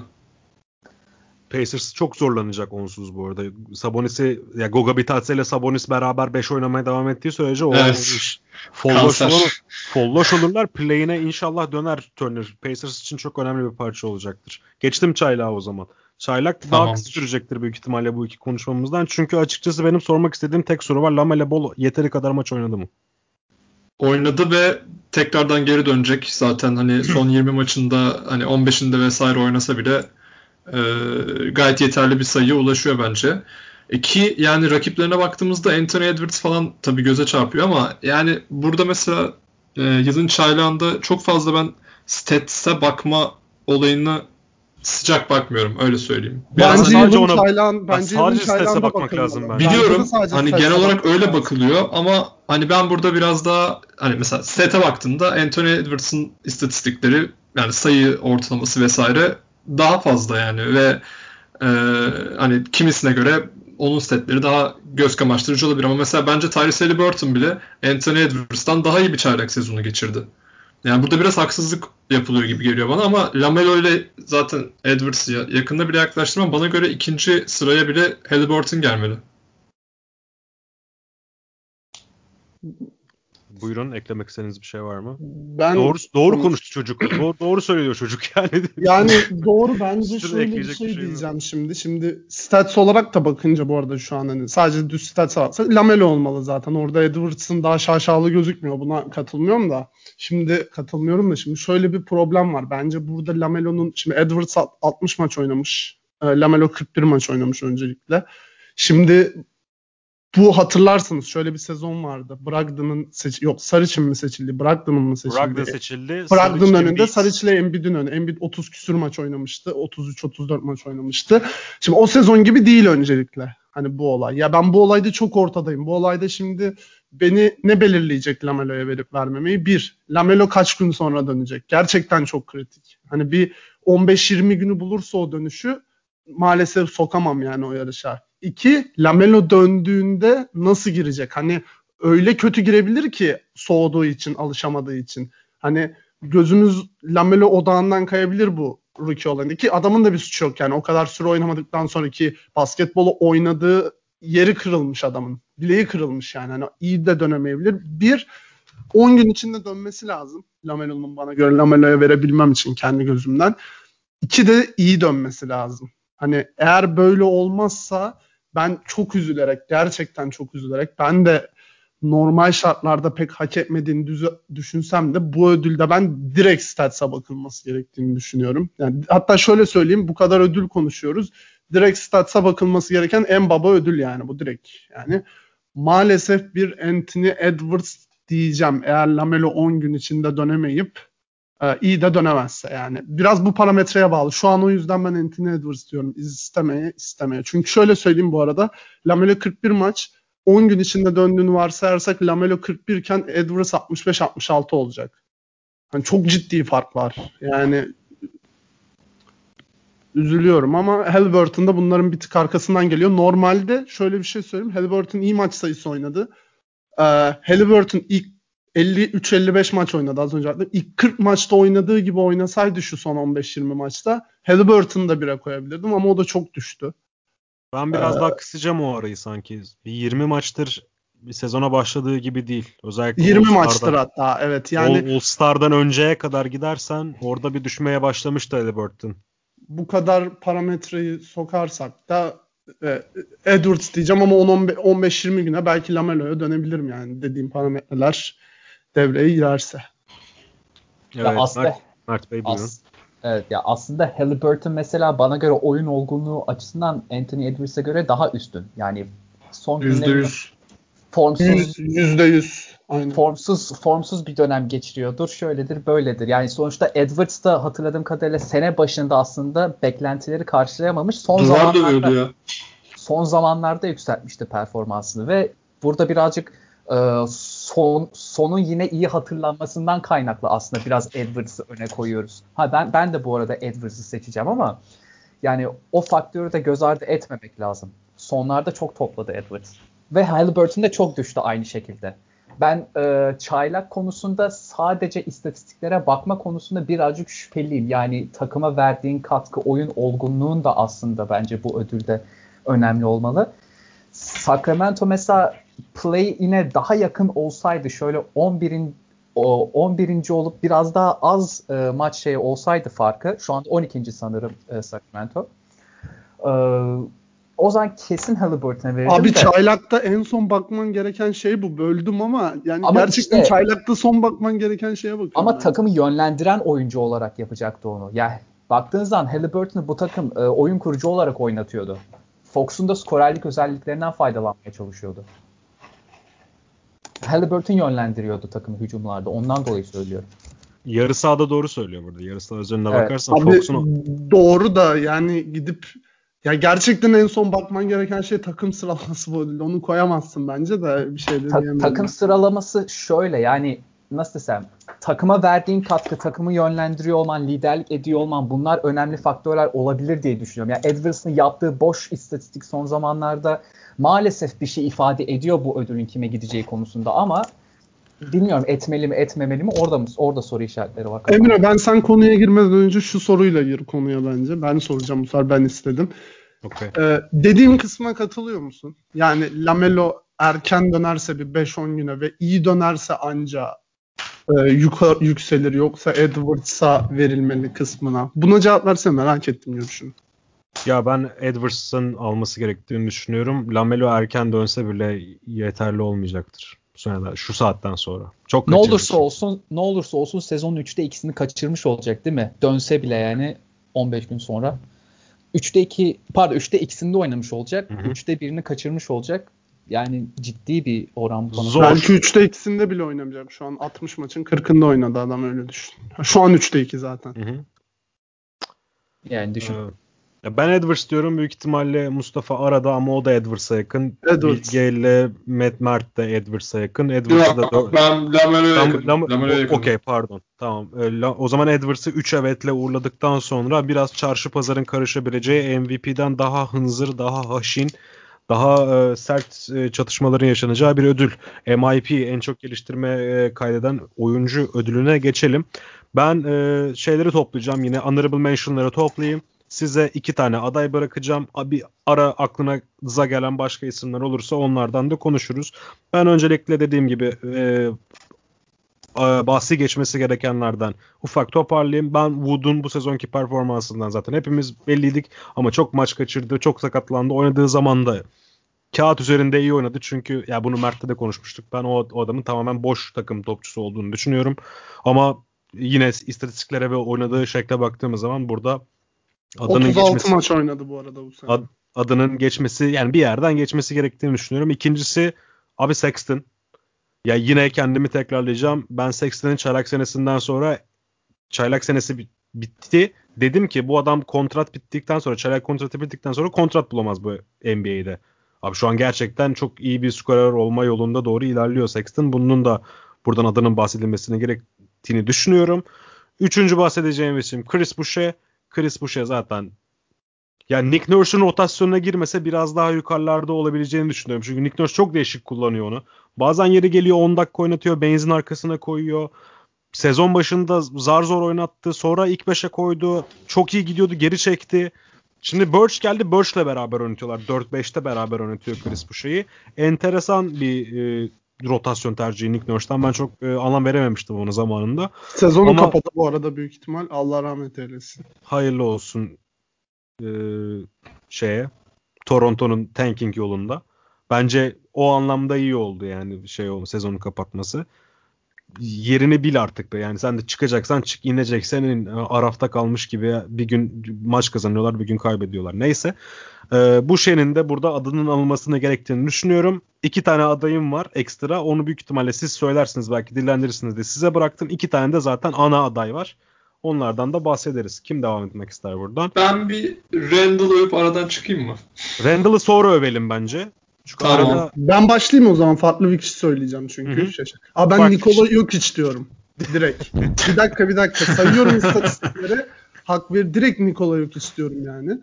Pacers çok zorlanacak onsuz bu arada. Sabonis'i ya Goga Bitadze ile Sabonis beraber 5 oynamaya devam ettiği sürece o evet. folloş, olur, folloş olurlar. Play'ine inşallah döner Turner. Pacers için çok önemli bir parça olacaktır. Geçtim çaylağı o zaman. Çaylak Tamamdır. daha kısa sürecektir büyük ihtimalle bu iki konuşmamızdan. Çünkü açıkçası benim sormak istediğim tek soru var. Lamele Ball yeteri kadar maç oynadı mı? Oynadı ve tekrardan geri dönecek. Zaten hani son 20 maçında hani 15'inde vesaire oynasa bile e, gayet yeterli bir sayıya ulaşıyor bence. E ki yani rakiplerine baktığımızda Anthony Edwards falan tabii göze çarpıyor ama yani burada mesela e, yılın çaylağında çok fazla ben stats'e bakma olayını sıcak bakmıyorum öyle söyleyeyim. Biraz bence sadece ona Taylan, bence sadece stese bakmak lazım bence. Biliyorum hani genel olarak öyle bakılıyor ama hani ben burada biraz daha hani mesela sete baktığında Anthony Edwards'ın istatistikleri yani sayı ortalaması vesaire daha fazla yani ve e, hani kimisine göre onun statleri daha göz kamaştırıcı olabilir ama mesela bence Tyrese Halliburton bile Anthony Edwards'tan daha iyi bir çaylak sezonu geçirdi. Yani burada biraz haksızlık yapılıyor gibi geliyor bana ama Lamelo ile zaten Edwards yakında bile yaklaştırmam. Bana göre ikinci sıraya bile Halliburton gelmeli. Buyurun eklemek istediğiniz bir şey var mı? Ben Doğru doğru konuştu çocuk. doğru, doğru söylüyor çocuk yani. Yani doğru bence Üstüne şöyle bir şey bir şey diyeceğim şimdi. Şimdi stats olarak da bakınca bu arada şu an hani sadece düz stats varsa Lamelo olmalı zaten. Orada Edwards'ın daha şaşalı gözükmüyor. Buna katılmıyorum da. Şimdi katılmıyorum da şimdi şöyle bir problem var. Bence burada Lamelo'nun şimdi Edwards 60 maç oynamış. E, Lamelo 41 maç oynamış öncelikle. Şimdi bu hatırlarsınız şöyle bir sezon vardı. Brogdon'un seç yok Sarıç'ın mı seçildi? Brogdon'un mu seçildi? Brogdon seçildi. Brogdon'un Saric, önünde. Saric ile Embiid'in önü. Embiid 30 küsür maç oynamıştı. 33-34 maç oynamıştı. Şimdi o sezon gibi değil öncelikle. Hani bu olay. Ya ben bu olayda çok ortadayım. Bu olayda şimdi beni ne belirleyecek Lamelo'ya verip vermemeyi? Bir, Lamelo kaç gün sonra dönecek? Gerçekten çok kritik. Hani bir 15-20 günü bulursa o dönüşü maalesef sokamam yani o yarışa. İki, Lamelo döndüğünde nasıl girecek? Hani öyle kötü girebilir ki soğuduğu için, alışamadığı için. Hani gözümüz Lamelo odağından kayabilir bu rookie olayında. Ki adamın da bir suçu yok yani. O kadar süre oynamadıktan sonraki basketbolu oynadığı yeri kırılmış adamın. Bileği kırılmış yani. Hani iyi de dönemeyebilir. Bir, 10 gün içinde dönmesi lazım. Lamelo'nun bana göre Lamelo'ya verebilmem için kendi gözümden. İki de iyi dönmesi lazım. Hani eğer böyle olmazsa ben çok üzülerek, gerçekten çok üzülerek ben de normal şartlarda pek hak etmediğini düşünsem de bu ödülde ben direkt stats'a bakılması gerektiğini düşünüyorum. Yani hatta şöyle söyleyeyim bu kadar ödül konuşuyoruz. Direkt stats'a bakılması gereken en baba ödül yani bu direkt. Yani maalesef bir Anthony Edwards diyeceğim eğer Lamelo 10 gün içinde dönemeyip e, iyi de dönemezse yani. Biraz bu parametreye bağlı. Şu an o yüzden ben Anthony Edwards diyorum istemeye istemeye. Çünkü şöyle söyleyeyim bu arada Lamelo 41 maç 10 gün içinde döndüğünü varsayarsak Lamelo 41 iken Edwards 65-66 olacak. Hani çok ciddi fark var. Yani üzülüyorum ama Halliburton bunların bir tık arkasından geliyor. Normalde şöyle bir şey söyleyeyim. Halliburton iyi maç sayısı oynadı. Ee, Halliburton ilk 53-55 maç oynadı az önce. İlk 40 maçta oynadığı gibi oynasaydı şu son 15-20 maçta Halliburton'u da bire koyabilirdim ama o da çok düştü. Ben biraz Ee, daha kısacağım o arayı sanki. Bir 20 maçtır bir sezona başladığı gibi değil. Özellikle 20 All-Star'dan- maçtır hatta evet yani All, All-Star'dan önceye kadar gidersen orada bir düşmeye başlamıştı Halliburton. bu kadar parametreyi sokarsak da e, Edwards diyeceğim ama 10-15-20 güne belki Lamelo'ya dönebilirim yani dediğim parametreler devreye girerse. Evet, aslında- Mert, Mert Bey buyurun. As- evet ya aslında Halliburton mesela bana göre oyun olgunluğu açısından Anthony Edwards'e göre daha üstün. Yani son günlerinde %100. formsuz Yüz- Yüzde yüz. Aynen. formsuz formsuz bir dönem geçiriyordur. Şöyledir, böyledir. Yani sonuçta Edwards da hatırladığım kadarıyla sene başında aslında beklentileri karşılayamamış. Son Duvar zamanlarda ya. son zamanlarda yükseltmişti performansını ve burada birazcık e, son sonun yine iyi hatırlanmasından kaynaklı aslında biraz Edwards'ı öne koyuyoruz. Ha ben ben de bu arada Edwards'ı seçeceğim ama yani o faktörü de göz ardı etmemek lazım. Sonlarda çok topladı Edwards. Ve Halliburton da çok düştü aynı şekilde. Ben e, çaylak konusunda sadece istatistiklere bakma konusunda birazcık şüpheliyim. Yani takıma verdiğin katkı, oyun olgunluğun da aslında bence bu ödülde önemli olmalı. Sacramento mesela play ine daha yakın olsaydı şöyle 11'in o 11. olup biraz daha az e, maç şey olsaydı farkı şu anda 12. sanırım e, Sacramento. E, o zaman kesin Halliburton'a verirdim Abi de. çaylakta en son bakman gereken şey bu. Böldüm ama yani Ama gerçekten işte- çaylakta son bakman gereken şeye bakıyorum. Ama ben. takımı yönlendiren oyuncu olarak yapacaktı onu. Yani baktığın zaman Halliburton'u bu takım e, oyun kurucu olarak oynatıyordu. Fox'un da skorerlik özelliklerinden faydalanmaya çalışıyordu. Halliburton yönlendiriyordu takımı hücumlarda. Ondan dolayı söylüyorum. Yarı sahada doğru söylüyor burada. Yarı saha özeline Evet. bakarsan Abi Fox'un doğru da yani gidip ya gerçekten en son bakman gereken şey takım sıralaması bu. Onu koyamazsın bence de bir şey de Ta- takım sıralaması şöyle yani nasıl desem takıma verdiğin katkı, takımı yönlendiriyor olman, liderlik ediyor olman bunlar önemli faktörler olabilir diye düşünüyorum. Yani Edwards'ın yaptığı boş istatistik son zamanlarda maalesef bir şey ifade ediyor bu ödülün kime gideceği konusunda ama bilmiyorum etmeli mi etmemeli mi orada mı orada soru işaretleri var. kafamda. Emre ben sen konuya girmeden önce şu soruyla gir konuya bence. Ben soracağım bu sefer ben istedim. Okey. Ee, dediğim kısma katılıyor musun? Yani Lamelo erken dönerse bir 5-10 güne ve iyi dönerse anca e, yukarı yükselir yoksa Edwards'a verilmeli kısmına. Buna cevap verse merak ettim görüşünü. Ya ben Edwards'ın alması gerektiğini düşünüyorum. Lamelo erken dönse bile yeterli olmayacaktır. Sonra şu saatten sonra. Çok ne kaçırmış. olursa olsun ne olursa olsun sezonun 3'te ikisini kaçırmış olacak değil mi? Dönse bile yani 15 gün sonra. 3'te 2 pardon 3'te ikisinde oynamış olacak. Hı hı. 3'te birini kaçırmış olacak. Yani ciddi bir oran bana. Zor. Belki 3'te ikisinde bile oynamayacak. Şu an 60 maçın 40'ında oynadı adam öyle düşün. Şu an 3'te 2 zaten. Hı hı. Yani düşün. Ee, ya ben Edwards diyorum. Büyük ihtimalle Mustafa arada ama o da Edwards'a yakın. Edwards. Bilge ile Matt Mert de Edwards'a yakın. Edwards'a da Yok ben Lamelo'ya. Lam- yakınım. Okey pardon. Tamam. Ee, O zaman Edwards'ı 3 evetle uğurladıktan sonra biraz çarşı pazarın karışabileceği MVP'den daha hınzır, daha haşin, daha e, sert e, çatışmaların yaşanacağı bir ödül. MIP en çok geliştirme e, kaydeden oyuncu ödülüne geçelim. Ben e, şeyleri toplayacağım yine honorable mention'ları toplayayım. Size iki tane aday bırakacağım. Bir ara aklınıza gelen başka isimler olursa onlardan da konuşuruz. Ben öncelikle dediğim gibi e, bahsi geçmesi gerekenlerden ufak toparlayayım. Ben Wood'un bu sezonki performansından zaten hepimiz belliydik ama çok maç kaçırdı, çok sakatlandı. Oynadığı zaman da kağıt üzerinde iyi oynadı çünkü ya bunu Mert'te de konuşmuştuk. Ben o, o adamın tamamen boş takım topçusu olduğunu düşünüyorum. Ama yine istatistiklere ve oynadığı şekle baktığımız zaman burada adının 36 geçmesi maç oynadı bu arada bu sene. Ad- adının geçmesi yani bir yerden geçmesi gerektiğini düşünüyorum. İkincisi abi Sexton. Ya yine kendimi tekrarlayacağım. Ben Sexton'ın çaylak senesinden sonra çaylak senesi bit- bitti. Dedim ki bu adam kontrat bittikten sonra çaylak kontratı bittikten sonra kontrat bulamaz bu NBA'de. Abi şu an gerçekten çok iyi bir skorer olma yolunda doğru ilerliyor Sexton. Bunun da buradan adının bahsedilmesine gerektiğini düşünüyorum. Üçüncü bahsedeceğim isim Chris Boucher. Chris Boucher zaten yani Nick Nurse'un rotasyonuna girmese biraz daha yukarılarda olabileceğini düşünüyorum. Çünkü Nick Nurse çok değişik kullanıyor onu. Bazen yeri geliyor 10 dakika oynatıyor. Benzin arkasına koyuyor. Sezon başında zar zor oynattı. Sonra ilk 5'e koydu. Çok iyi gidiyordu. Geri çekti. Şimdi Birch geldi. Birch'le beraber oynatıyorlar. 4-5'te beraber oynatıyor Chris Boucher'i. Enteresan bir e, rotasyon tercihi Nick Nurse'dan. Ben çok e, anlam verememiştim onu zamanında. Sezonu Ama- kapadı bu arada büyük ihtimal. Allah rahmet eylesin. hayırlı olsun e, şeye Toronto'nun tanking yolunda. Bence o anlamda iyi oldu yani şey o sezonu kapatması. Yerini bil artık be. Yani sen de çıkacaksan çık inecek. Senin e, arafta kalmış gibi bir gün maç kazanıyorlar bir gün kaybediyorlar. Neyse. E, bu şeyin de burada adının alınmasını gerektiğini düşünüyorum. İki tane adayım var ekstra. Onu büyük ihtimalle siz söylersiniz belki dillendirirsiniz de size bıraktım. İki tane de zaten ana aday var. Onlardan da bahsederiz. Kim devam etmek ister buradan? Ben bir Randall övüp aradan çıkayım mı? Randall'ı sonra övelim bence. Çünkü Tamam. arada Ben başlayayım o zaman. Farklı bir kişi söyleyeceğim çünkü. Hı hı. Şaşır. Aa ben Farklı Nikola Jokic diyorum. Direkt. bir dakika bir dakika. Sayıyorum istatistikleri. Hak ver. Direkt Nikola Jokic diyorum yani.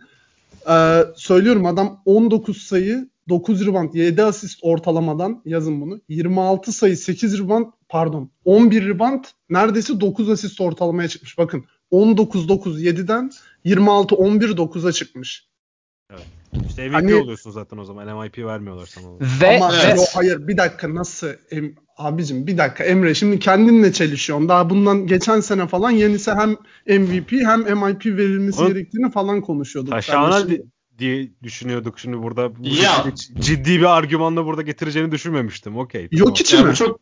Ee, söylüyorum adam 19 sayı 9 rebound 7 asist ortalamadan yazın bunu. 26 sayı 8 rebound pardon 11 rebound neredeyse 9 asist ortalamaya çıkmış. Bakın 19 9 7'den 26 11 9'a çıkmış. işte MVP Hani- oluyorsun zaten o zaman. MIP vermiyorlar sana. Ve, Ama ve- yo, hayır bir dakika nasıl em, abicim bir dakika Emre şimdi kendinle çelişiyorsun. Daha bundan geçen sene falan yenisi hem MVP hem MIP verilmesi Oğlum, gerektiğini falan konuşuyorduk. Taşağına diye düşünüyorduk şimdi burada. Bu Ya. ciddi bir argümanla burada getireceğini düşünmemiştim. Okey. tamam. Yok için Yani mi? çok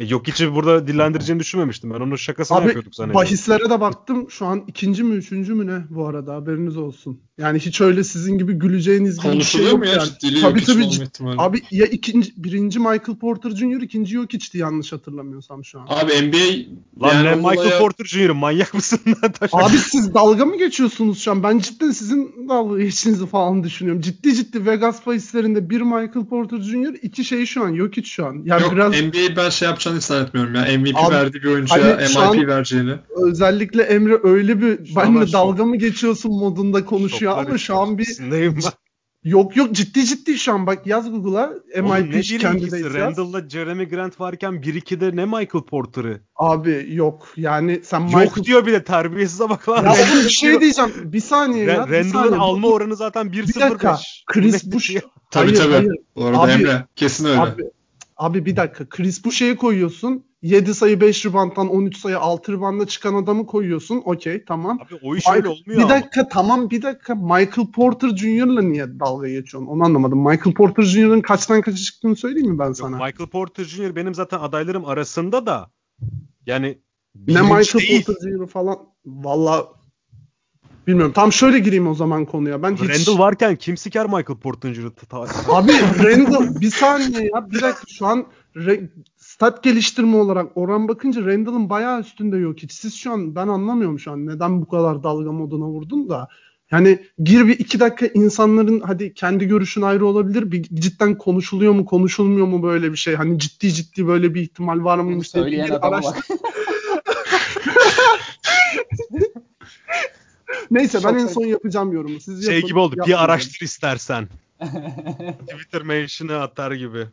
E, yok içi burada dillendireceğini düşünmemiştim. Ben onun şakasını Abi yapıyorduk zannediyorum. bahislere de baktım. Şu an ikinci mü üçüncü mü ne bu arada haberiniz olsun. Yani hiç öyle sizin gibi güleceğiniz gibi bir şey yok ya yani. Tabii yok tabii cid-. Abi ya ikinci birinci Michael Porter Jr. ikinci yok içti yanlış hatırlamıyorsam şu an. Abi NBA Lan yani ne Michael olaya- Porter Jr. manyak mısın? Abi siz dalga mı geçiyorsunuz şu an? Ben cidden sizin dalga geçtiğinizi falan düşünüyorum. Ciddi ciddi Vegas bahislerinde bir Michael Porter Jr. iki şey şu an. Yok hiç şu an. Yani Yok biraz NBA ben şey yapacağını hiç zannetmiyorum ya. MVP Abi, verdiği bir oyuncuya hani MIP vereceğini. özellikle Emre öyle bir Şu an ben benle şok- dalga mı geçiyorsun modunda konuşuyor ama şu an bir. Yok yok ciddi ciddi şu an bak yaz Google'a MIP kendi birincisi? yaz. Randall'la Jeremy Grant varken 1-2'de ne Michael Porter'ı? Abi yok yani sen Yok Michael... diyor bile terbiyesize bak lan. Ya oğlum bir şey diyeceğim. Bir saniye ya. Randall'ın saniye. alma oranı zaten Bir dakika. 1.05. Chris Bush. Tabii tabii. Bu arada Abi- Emre kesin öyle. Abi, abi bir dakika. Chris Boucher'i koyuyorsun. 7 sayı 5 ribanttan 13 sayı 6 ribanda çıkan adamı koyuyorsun. Okey tamam. Abi o iş öyle Michael- olmuyor bir ama. dakika tamam bir dakika. Michael Porter Jr.'la niye dalga geçiyorsun? Onu anlamadım. Michael Porter Jr.'ın kaçtan kaça çıktığını söyleyeyim mi ben Yok, sana? Michael Porter Jr. benim zaten adaylarım arasında da yani ne Michael değil. Porter Jr. falan. Valla bilmiyorum. Tam şöyle gireyim o zaman konuya. Ben hiç... Randall varken kim siker Michael ta- Abi Randall bir saniye ya bir dakika şu an re- stat geliştirme olarak oran bakınca Randall'ın bayağı üstünde yok hiç. Siz şu an ben anlamıyorum şu an neden bu kadar dalga moduna vurdun da. Yani gir bir iki dakika insanların hadi kendi görüşün ayrı olabilir. Bir cidden konuşuluyor mu konuşulmuyor mu böyle bir şey. Hani ciddi ciddi böyle bir ihtimal var mı? Bunu söyleyen adama araştır- bak. Neyse ben en son yapacağım yorumu. Siz şey yapın, gibi oldu. Bir yapmayın. araştır istersen. Twitter mention'ı atar gibi.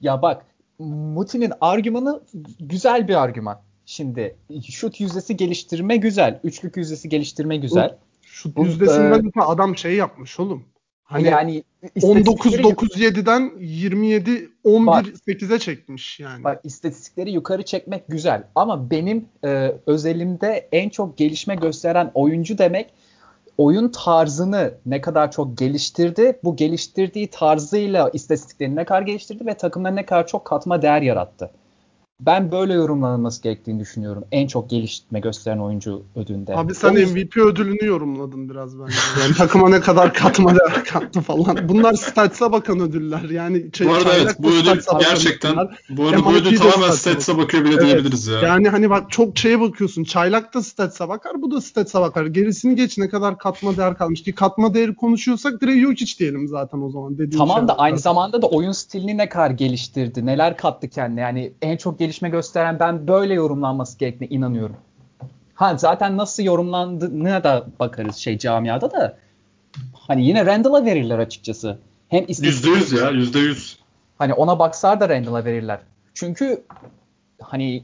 Ya bak Muti'nin argümanı güzel bir argüman. Şimdi şut yüzdesi geliştirme güzel. Üçlük yüzdesi geliştirme güzel. Şut Bu, yüzdesinden de adam şey yapmış oğlum. Hani yani 19 istatistikleri- 9 7'den 27 11 Bak. 8'e çekmiş yani. Bak istatistikleri yukarı çekmek güzel ama benim e, özelimde en çok gelişme gösteren oyuncu demek oyun tarzını ne kadar çok geliştirdi, bu geliştirdiği tarzıyla istatistiklerini ne kadar geliştirdi ve takımına ne kadar çok katma değer yarattı. Ben böyle yorumlanılması gerektiğini düşünüyorum. En çok gelişme gösteren oyuncu ödülünde. Abi sen O yüzden- MVP ödülünü yorumladın biraz bence. Yani takıma ne kadar katma değer kattı falan. Bunlar stats'a bakan ödüller. Yani ç- Bu arada evet bu ödül gerçekten ödüller. bu arada bu ödül tamamen stats'a bakıyor bile Evet. diyebiliriz ya. Yani hani bak çok şeye bakıyorsun. Çaylak da stats'a bakar, bu da stats'a bakar. Gerisini geç ne kadar katma değer kalmış ki katma değeri konuşuyorsak direkt yok hiç diyelim zaten o zaman dediğin Tamam şey da aynı zamanda da oyun stilini ne kadar geliştirdi, neler kattı kendine. Yani en çok gelişme gösteren ben böyle yorumlanması gerektiğine inanıyorum. Ha zaten nasıl yorumlandığına da bakarız şey camiada da. Hani yine Randall'a verirler açıkçası. Hem Yüzde yüz ya yüzde yüz. Hani ona baksar da Randall'a verirler. Çünkü hani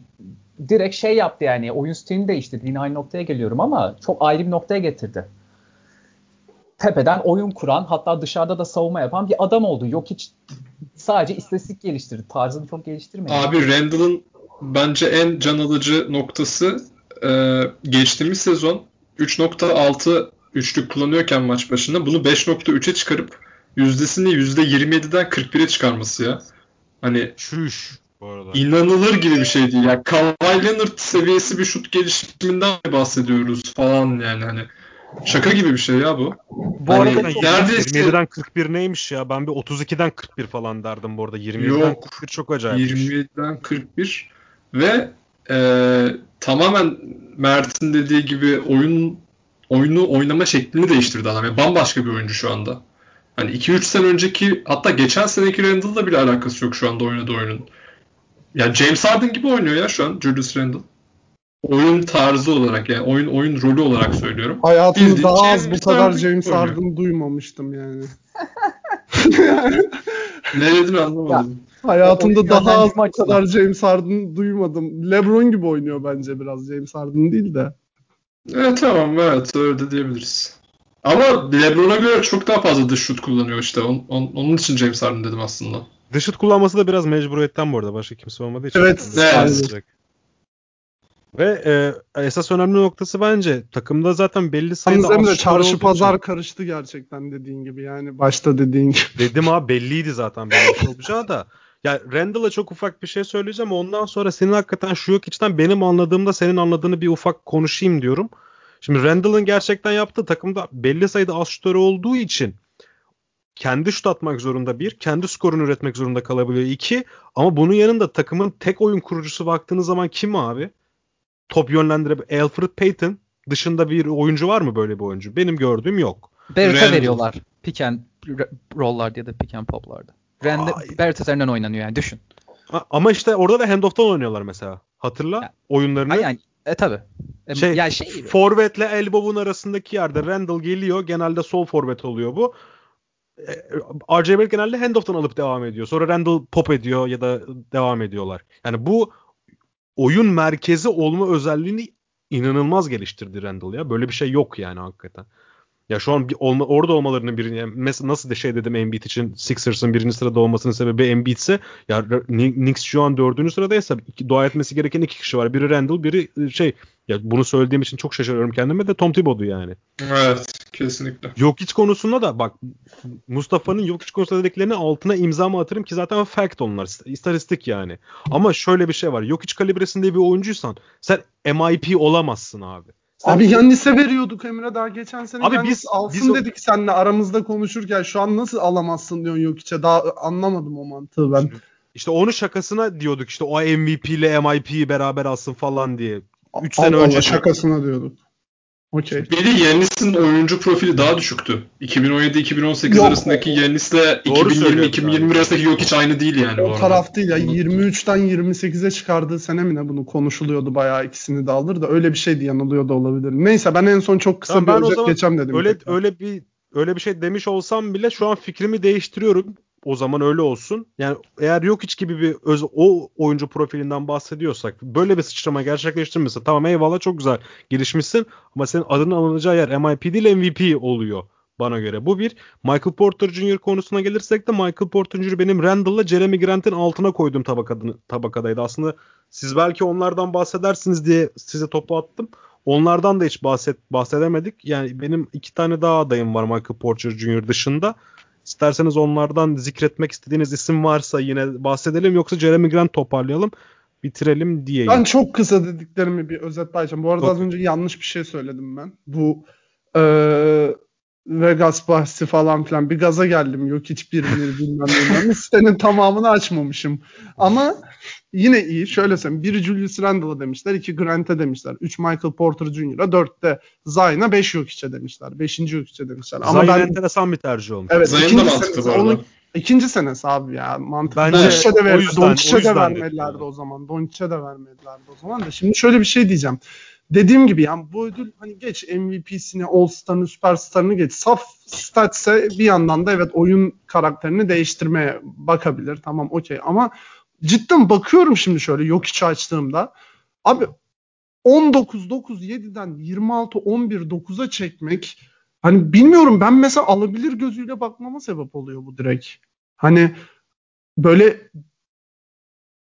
direkt şey yaptı yani oyun stilini değiştirdi. Yine aynı noktaya geliyorum ama çok ayrı bir noktaya getirdi. Tepeden oyun kuran hatta dışarıda da savunma yapan bir adam oldu. Yok hiç sadece istatistik geliştirdi. Tarzını çok geliştirmedi. Abi Randall'ın bence en can alıcı noktası e, geçtiğimiz sezon 3.6 üçlük kullanıyorken maç başına bunu 5.3'e çıkarıp yüzdesini %27'den 41'e çıkarması ya. Hani Çüş bu arada. inanılır gibi bir şey değil. Ya Kawhi Leonard seviyesi bir şut gelişiminden bahsediyoruz falan yani hani. Şaka gibi bir şey ya bu. Bu Hani arada neredeyse 27'den 41 neymiş ya? Ben bir 32'den 41 falan derdim bu arada. 27'den Yok. 41 çok acayip. 27'den 41 ve e, tamamen Mert'in dediği gibi oyun oyunu oynama şeklini değiştirdi adam. Yani bambaşka bir oyuncu şu anda. Hani 2-3 sene önceki hatta geçen seneki Randall'la bile alakası yok şu anda oynadığı oyunun. Yani James Harden gibi oynuyor ya şu an Julius Randle. Oyun tarzı olarak yani oyun oyun rolü olarak söylüyorum. Hayatımda daha az James bu kadar Harden James. Harden duymamıştım yani. Ne dedim anlamadım. Hayatımda oyun daha az bu kadar James Harden duymadım. LeBron gibi oynuyor bence biraz James Harden değil de. Evet tamam evet öyle de diyebiliriz. Ama LeBron'a göre çok daha fazla dış şut kullanıyor işte. On- on- onun için James Harden dedim aslında. Dışıt kullanması da biraz mecburiyetten bu arada. Başka kimse olmadığı için. Evet, evet. Ve e, esas önemli noktası bence takımda zaten belli sayıda Yalnız Emre çarşı için- pazar karıştı gerçekten dediğin gibi yani başta dediğin gibi. Dedim abi belliydi zaten böyle bir şey olacağı da. Ya Randall'a çok ufak bir şey söyleyeceğim. Ondan sonra senin hakikaten şu yok içten benim anladığımda senin anladığını bir ufak konuşayım diyorum. Şimdi Randall'ın gerçekten yaptığı takımda belli sayıda az şutörü olduğu için kendi şut atmak zorunda bir, kendi skorunu üretmek zorunda kalabiliyor iki. Ama bunun yanında takımın tek oyun kurucusu baktığınız zaman kim abi? Top yönlendirebilen Alfred Payton dışında bir oyuncu var mı böyle bir oyuncu? Benim gördüğüm yok. Randall. veriyorlar. Pick and roll'larda ya da pick and pop'larda. Barrett üzerinden oynanıyor yani düşün. Ama işte orada da handoff'tan oynuyorlar mesela. Hatırla Ya, oyunlarını. Yani E tabi. E, Şey, yani şey gibi. Forvet'le elbow'un arasındaki yerde Randall geliyor. Genelde sol forvet oluyor bu. E, RJ Barrett genelde handoff'tan alıp devam ediyor. Sonra Randall pop ediyor ya da devam ediyorlar. Yani bu oyun merkezi olma özelliğini inanılmaz geliştirdi Randall ya. Böyle bir şey yok yani hakikaten. Ya şu an bir olma, orada olmalarının birini yani mesela nasıl de şey dedim Embiid için Sixers'ın birinci sırada olmasının sebebi Embiid ise ya Knicks şu an dördüncü sıradaysa iki, dua etmesi gereken iki kişi var. Biri Randall, biri şey ya bunu söylediğim için çok şaşırıyorum kendime de Tom Thibodeau yani. Evet kesinlikle. Jokic konusunda da bak Mustafa'nın Jokic konusunda dediklerinin altına imza mı atarım ki zaten fact onlar. istatistik yani. Ama şöyle bir şey var. Jokic kalibresinde bir oyuncuysan sen MIP olamazsın abi. Abi Yannis'e veriyorduk Emre daha geçen sene Abi Yannis biz- alsın biz o- dedik seninle aramızda konuşurken şu an nasıl alamazsın diyorsun Jokic'e daha anlamadım o mantığı ben. İşte onu şakasına diyorduk işte o MVP ile MIP'yi beraber alsın falan diye. Üç sene Allah önce- şakasına diyorduk. Okey. Bir de Yannis'in oyuncu profili daha düşüktü. 2017-2018 Yok, arasındaki Yannis'le Doğru 2020-2021 söylüyorsun arasındaki yok hiç aynı değil yani bu O arada. taraf değil ya 23'ten 28'e çıkardığı sene mi ne bunu konuşuluyordu bayağı ikisini de alır da öyle bir şeydi yanılıyor da olabilir. Neyse ben en son çok kısa Tamam, bir özet geçeceğim dedim. Öyle tekrar. öyle bir öyle bir şey demiş olsam bile şu an fikrimi değiştiriyorum. O zaman öyle olsun. Yani eğer yok hiç gibi bir öz, o oyuncu profilinden bahsediyorsak böyle bir sıçrama gerçekleştirmesi tamam eyvallah çok güzel gelişmişsin ama senin adının alınacağı yer MIP değil MVP oluyor bana göre. Bu bir. Michael Porter Jr. konusuna gelirsek de Michael Porter Jr. benim Randall'la Jeremy Grant'in altına koyduğum tabakadını, tabakadaydı. Aslında siz belki onlardan bahsedersiniz diye size topu attım. Onlardan da hiç bahset bahsedemedik. Yani benim iki tane daha adayım var Michael Porter Jr. dışında. İsterseniz onlardan zikretmek istediğiniz isim varsa yine bahsedelim yoksa Jeremy Grant toparlayalım bitirelim diyeyim. Ben çok kısa dediklerimi bir özetlayacağım. Bu arada Çok- az önce yanlış bir şey söyledim ben. Bu eee, Vegas bahsi falan filan bir gaza geldim. Yok hiç birini bilmem ne. Sitenin tamamını açmamışım. Ama yine iyi. Şöyle söyleyeyim. Biri Julius Randle'a demişler. iki Grant'e demişler. Üç Michael Porter Jr.'a. Dört de Zion'a. Beş Jokic'e demişler. Beşinci Jokic'e demişler. Ama ben enteresan bir tercih olmuş. Evet, Zion da ikinci mantıklı bu arada. onun ikinci senesi abi ya. Mantıklı. Bence Doncic'e de o Doncic'e de vermedilerdi o zaman. Doncic'e de vermedilerdi o zaman da. Şimdi şöyle bir şey diyeceğim. Dediğim gibi yani bu ödül hani geç MVP'sini, All-Star'ını, Superstar'ını geç. Saf statse bir yandan da evet oyun karakterini değiştirmeye bakabilir. Tamam okey ama cidden bakıyorum şimdi şöyle yok hiç açtığımda. Abi 19 9 7'den 26 11 9'a çekmek hani bilmiyorum ben mesela alabilir gözüyle bakmama sebep oluyor bu direkt. Hani böyle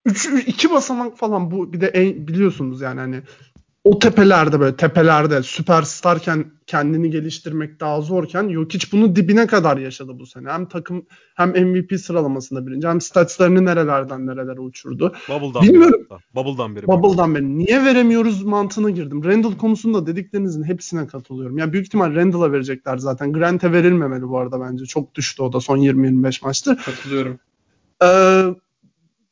3 2 basamak falan bu bir de en, biliyorsunuz yani hani o tepelerde böyle tepelerde süperstarken kendini geliştirmek daha zorken yok hiç bunu dibine kadar yaşadı bu sene. Hem takım hem MVP sıralamasında birinci hem statslarını nerelerden nerelere uçurdu. Bubble'dan Bilmiyorum. biri hatta. Bubble'dan biri. Bubble'dan beri niye veremiyoruz mantığına girdim. Randall konusunda dediklerinizin hepsine katılıyorum. Ya büyük ihtimal Randall'a verecekler zaten. Grant'e verilmemeli bu arada bence. Çok düştü o da son 20-25 maçtır. Katılıyorum. Ee,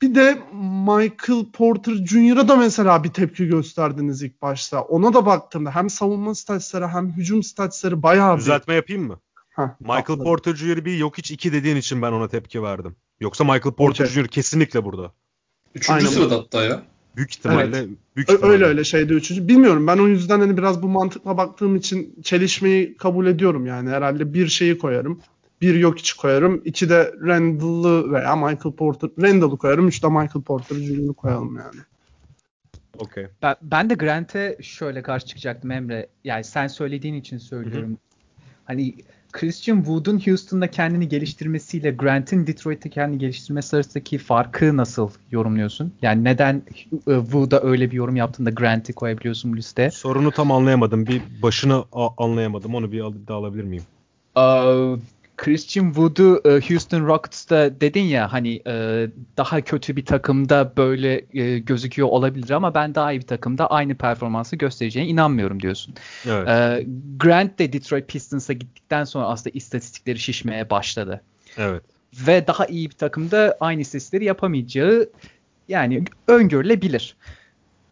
bir de Michael Porter Jr.'a da mesela bir tepki gösterdiniz ilk başta. Ona da baktığımda hem savunma statsları hem hücum statsları bayağı bir... Düzeltme yapayım mı? Heh, Michael atladım. Porter Jr. bir yok hiç 2 dediğin için ben ona tepki verdim. Yoksa Michael Porter Okey. Jr. kesinlikle burada. Üçüncü Aynen. sırada hatta ya. Büyük ihtimalle. Evet. Büyük ihtimalle. Öyle öyle şeyde üçüncü. Bilmiyorum ben o yüzden hani biraz bu mantıkla baktığım için çelişmeyi kabul ediyorum yani. Herhalde bir şeyi koyarım. Bir yok içi koyarım. İki de Randall'ı veya Michael Porter. Randall'ı koyarım. Üç de Michael Porter Jr.'ı koyalım yani. Okey. Ben, ben de Grant'e şöyle karşı çıkacaktım Emre. Yani sen söylediğin için söylüyorum. Hani Christian Wood'un Houston'da kendini geliştirmesiyle Grant'in Detroit'te kendini geliştirmesi arasındaki farkı nasıl yorumluyorsun? Yani neden e, Wood'a öyle bir yorum yaptığında Grant'i koyabiliyorsun bu listeye? Sorunu tam anlayamadım. Bir başını a- anlayamadım. Onu bir al- daha alabilir miyim? Aa, Christian Wood'u e, Houston Rockets'ta dedin ya hani e, daha kötü bir takımda böyle e, gözüküyor olabilir ama ben daha iyi bir takımda aynı performansı göstereceğine inanmıyorum diyorsun. Evet. Grant de Detroit Pistons'a gittikten sonra aslında istatistikleri şişmeye başladı. Evet. Ve daha iyi bir takımda aynı istatistikleri yapamayacağı yani öngörülebilir.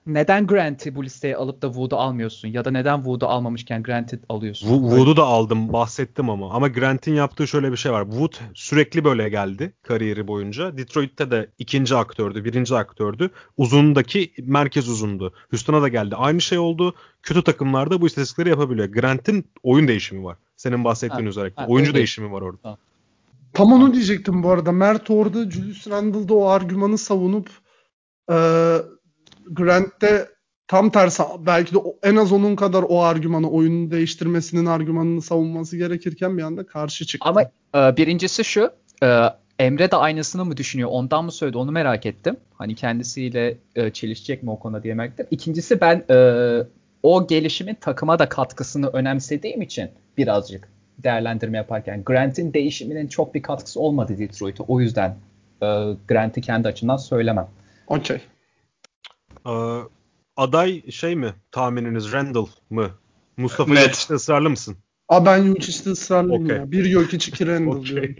Neden Grant'i bu listeye alıp da Wood'u almıyorsun? Ya da neden Wood'u almamışken Grant'i alıyorsun? Wo- Wood'u da aldım bahsettim ama. Ama Grant'in yaptığı şöyle bir şey var. Wood sürekli böyle geldi kariyeri boyunca. Detroit'te de ikinci aktördü, birinci aktördü. Uzundaki merkez uzundu. Houston'a da geldi. Aynı şey oldu. Kötü takımlarda bu istatistikleri yapabiliyor. Grant'in oyun değişimi var. Senin bahsettiğin Ha, özellikle. ha, Oyuncu öyle. değişimi var orada. Tam onu diyecektim bu arada. Mert orada Julius Randle'da o argümanı savunup e, Grant'te tam tersi belki de en az onun kadar o argümanı oyunu değiştirmesinin argümanını savunması gerekirken bir anda karşı çıktı. Ama e, birincisi şu. e, Emre de aynısını mı düşünüyor? Ondan mı söyledi? Onu merak ettim. Hani kendisiyle e, çelişecek mi o konuda diye merak ettim. İkincisi ben e, o gelişimin takıma da katkısını önemsediğim için birazcık değerlendirme yaparken Grant'in değişiminin çok bir katkısı olmadı Detroit'e. O yüzden e, Grant'i kendi açımdan söylemem. Okey. Ee, aday şey mi tahmininiz Randall mı? Mustafa Net. Yakış'ta ısrarlı mısın? Aa ben Yunçis'te ısrarlıyım Okey. ya. Bir yok hiç iki Randall Okey. diyorum.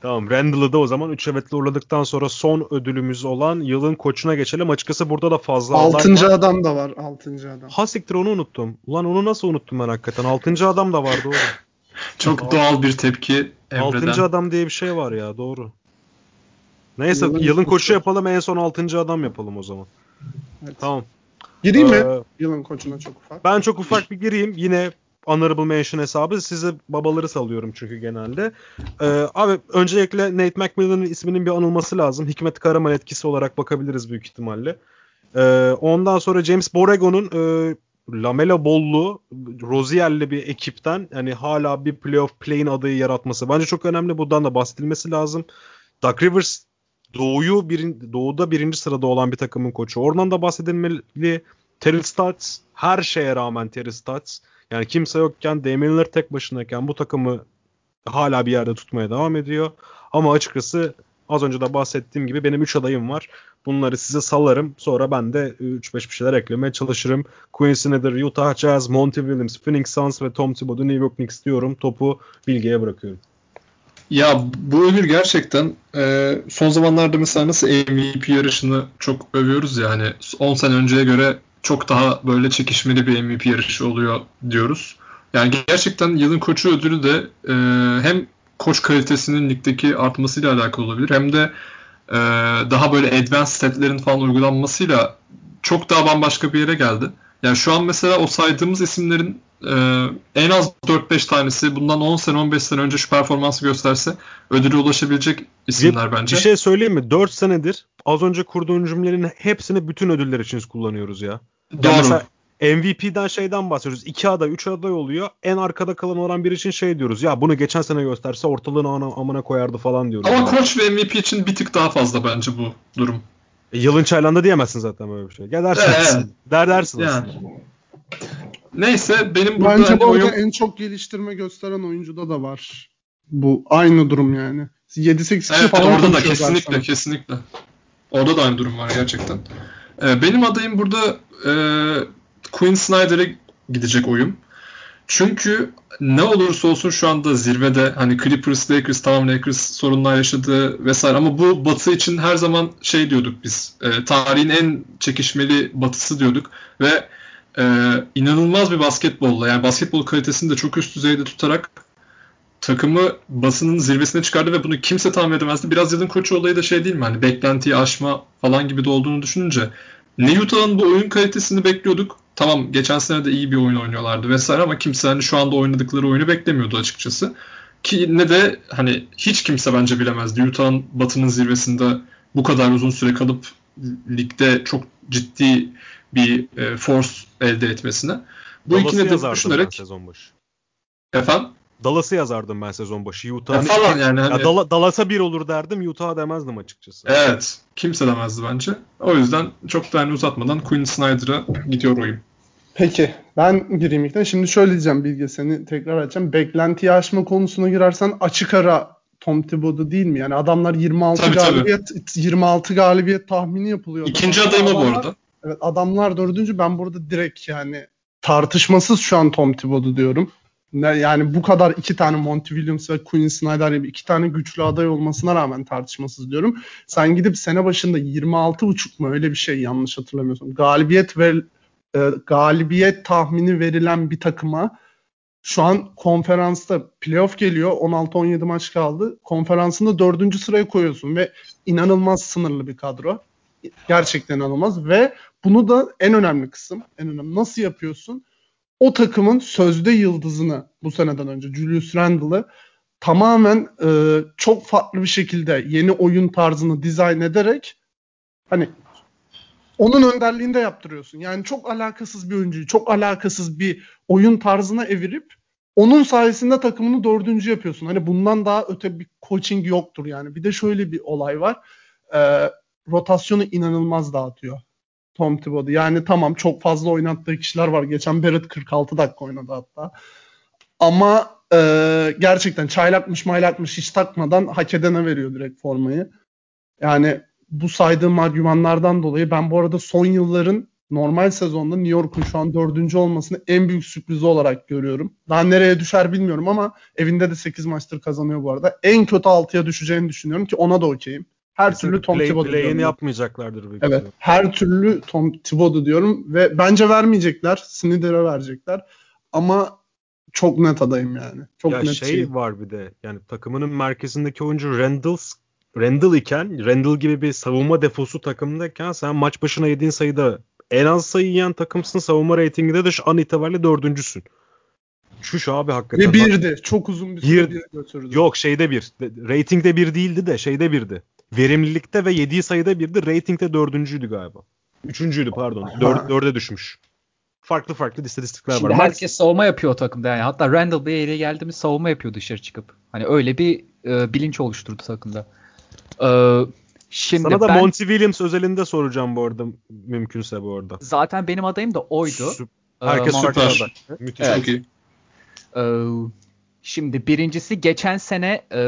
Tamam Randall'ı da o zaman 3 evetle uğurladıktan sonra son ödülümüz olan yılın koçuna geçelim. Açıkçası burada da fazla aday Altıncı var. adam da var. Altıncı adam. Ha siktir onu unuttum. Ulan onu nasıl unuttum ben hakikaten. Altıncı adam da var doğru. Çok doğal bir tepki Emre'den. Altıncı adam diye bir şey var ya doğru. Neyse Yılın yılın, koçu. koçu yapalım en son altıncı adam yapalım o zaman. Evet. Tamam. Gireyim mi? Ee, Yılın koçuna çok ufak. Ben çok ufak bir gireyim. Yine honorable mention hesabı. Size babaları salıyorum çünkü genelde. Ee, abi öncelikle Nate McMillan'ın isminin bir anılması lazım. Hikmet Karaman etkisi olarak bakabiliriz büyük ihtimalle. Ee, ondan sonra James Borrego'nun e, Lamela Bollu, Rozier'li bir ekipten hani hala bir playoff play'in adayı yaratması. Bence çok önemli. Buradan da bahsedilmesi lazım. Doug Rivers Doğu'yu birin, Doğu'da birinci sırada olan bir takımın koçu. Oradan da bahsedilmeli. Terrell Stotts her şeye rağmen Terrell Stotts yani kimse yokken Damian Lillard tek başınayken bu takımı hala bir yerde tutmaya devam ediyor. Ama açıkçası az önce de bahsettiğim gibi benim 3 adayım var. Bunları size salarım. Sonra ben de 3-5 bir şeyler eklemeye çalışırım. Quinn Snyder, Utah Jazz, Monty Williams, Phoenix Suns ve Tom Thibodeau New York Knicks diyorum. Topu Bilge'ye bırakıyorum. Ya bu ödül gerçekten e, son zamanlarda mesela nasıl MVP yarışını çok övüyoruz ya hani 10 sene önceye göre çok daha böyle çekişmeli bir MVP yarışı oluyor diyoruz. Yani gerçekten yılın koçu ödülü de e, hem koç kalitesinin ligdeki artmasıyla alakalı olabilir hem de e, daha böyle advanced statlerin falan uygulanmasıyla çok daha bambaşka bir yere geldi. Yani şu an mesela o saydığımız isimlerin e, en az 4-5 tanesi bundan 10 sene 15 sene önce şu performansı gösterse ödüle ulaşabilecek isimler Bir- bence. Bir şey söyleyeyim mi? 4 senedir az önce kurduğun cümlelerin hepsini bütün ödüller için kullanıyoruz ya. Ya Doğru. mesela MVP'den şeyden bahsediyoruz. 2 aday, 3 aday oluyor. En arkada kalan olan biri için şey diyoruz. Ya bunu geçen sene gösterse ortalığını ana, amına koyardı falan diyoruz. Ama Yani. koç ve MVP için bir tık daha fazla bence bu durum. E, yılın çaylanda diyemezsin zaten böyle bir şey. Gel dersin. Aslında. Der dersin Yani. aslında. Neyse benim burada Bence hani bu arada oyun... en çok geliştirme gösteren oyuncuda da var. Bu aynı durum yani. 7-8 kişi Evet falan orada da kesinlikle zaten. kesinlikle. Orada da aynı durum var gerçekten. Ee, benim adayım burada e, Quinn Snyder'e gidecek oyum. Çünkü ne olursa olsun şu anda zirvede hani Clippers, Lakers tamam Lakers sorunlar yaşadı vesaire ama bu batı için her zaman şey diyorduk biz. e, tarihin en çekişmeli batısı diyorduk ve e, inanılmaz bir basketbolla yani basketbol kalitesini de çok üst düzeyde tutarak takımı basının zirvesine çıkardı ve bunu kimse tahmin edemezdi. Biraz yılın koçu olayı da şey değil mi? Hani beklentiyi aşma falan gibi de olduğunu düşününce ne Utah'ın bu oyun kalitesini bekliyorduk. Tamam geçen sene de iyi bir oyun oynuyorlardı vesaire ama kimse hani şu anda oynadıkları oyunu beklemiyordu açıkçası. Ki ne de hani hiç kimse bence bilemezdi Utah'ın batının zirvesinde bu kadar uzun süre kalıp ligde çok ciddi bir e, force elde etmesine. Bu Dallas'ı iki nedeni yazardım ben düşünerek sezon başı. efendim Dallas'ı yazardım ben sezon başı. ya Utah falan yani hani, ya Dallas'a bir olur derdim. Utah'a demezdim açıkçası. Evet. Kimse demezdi bence. O yüzden çok da hani uzatmadan Quinn Snyder'a gidiyor oyum. Peki ben gireyim ilkten. Şimdi şöyle diyeceğim Bilge seni tekrar açacağım. Beklentiyi aşma konusuna girersen açık ara Tom Thibodeau değil mi? Yani adamlar 26 Tabii, tabii. galibiyet 26 galibiyet tahmini yapılıyor. İkinci adayım o bu arada. Evet adamlar dördüncü ben burada direkt yani tartışmasız şu an Tom Thibodeau diyorum. Yani bu kadar iki tane Monty Williams ve Quinn Snyder gibi iki tane güçlü aday olmasına rağmen tartışmasız diyorum. Sen gidip sene başında 26.5 mu öyle bir şey yanlış hatırlamıyorsun. Galibiyet ve e, galibiyet tahmini verilen bir takıma şu an konferansta playoff geliyor. 16-17 maç kaldı. Konferansında dördüncü sıraya koyuyorsun ve inanılmaz sınırlı bir kadro. Gerçekten inanılmaz ve bunu da en önemli kısım, en önemli nasıl yapıyorsun? O takımın sözde yıldızını bu seneden önce Julius Randle'ı tamamen e, çok farklı bir şekilde yeni oyun tarzını dizayn ederek hani onun önderliğinde yaptırıyorsun. Yani çok alakasız bir oyuncuyu, çok alakasız bir oyun tarzına evirip onun sayesinde takımını dördüncü yapıyorsun. Hani bundan daha öte bir coaching yoktur yani. Bir de şöyle bir olay var. Ee, rotasyonu inanılmaz dağıtıyor. Tom Thibodeau. Yani tamam çok fazla oynattığı kişiler var. Geçen Barrett 46 dakika oynadı hatta. Ama e, gerçekten çaylakmış maylakmış hiç takmadan hak edene veriyor direkt formayı. Yani bu saydığım argümanlardan dolayı ben bu arada son yılların normal sezonda New York'un şu an dördüncü olmasını en büyük sürprizi olarak görüyorum. Daha nereye düşer bilmiyorum ama evinde de 8 maçtır kazanıyor bu arada. En kötü 6'ya düşeceğini düşünüyorum ki ona da okeyim. Her türlü Tom play, Thibodeau diyorum. yapmayacaklardır. Evet. Gibi. Her türlü Tom Thibodeau diyorum ve bence vermeyecekler. Snyder'e verecekler. Ama çok net adayım yani. Çok ya net şey, şey var bir de yani takımının merkezindeki oyuncu Randall Randall iken Randall gibi bir savunma defosu takımdayken sen maç başına yediğin sayıda en az sayı yiyen takımsın savunma reytinginde de şu an itibariyle dördüncüsün. Şu abi hakikaten. Ve birdi. Çok uzun bir süre bir, götürdü. Yok şeyde bir. Ratingde bir değildi de şeyde birdi. Verimlilikte ve yediği sayıda birdi. Ratingde dördüncüydü galiba. Üçüncüydü pardon. Dör, dörde düşmüş. Farklı farklı istatistikler Şimdi var. herkes savunma yapıyor o takımda yani. Hatta Randall bir yere geldi mi savunma yapıyor dışarı çıkıp. Hani öyle bir e, bilinç oluşturdu takımda. E, şimdi Sana da ben, Monty Williams özelinde soracağım bu arada mümkünse bu arada. Zaten benim adayım da oydu. Süp, herkes ee, süper. Müthiş evet. çok iyi. Ee, şimdi birincisi geçen sene e,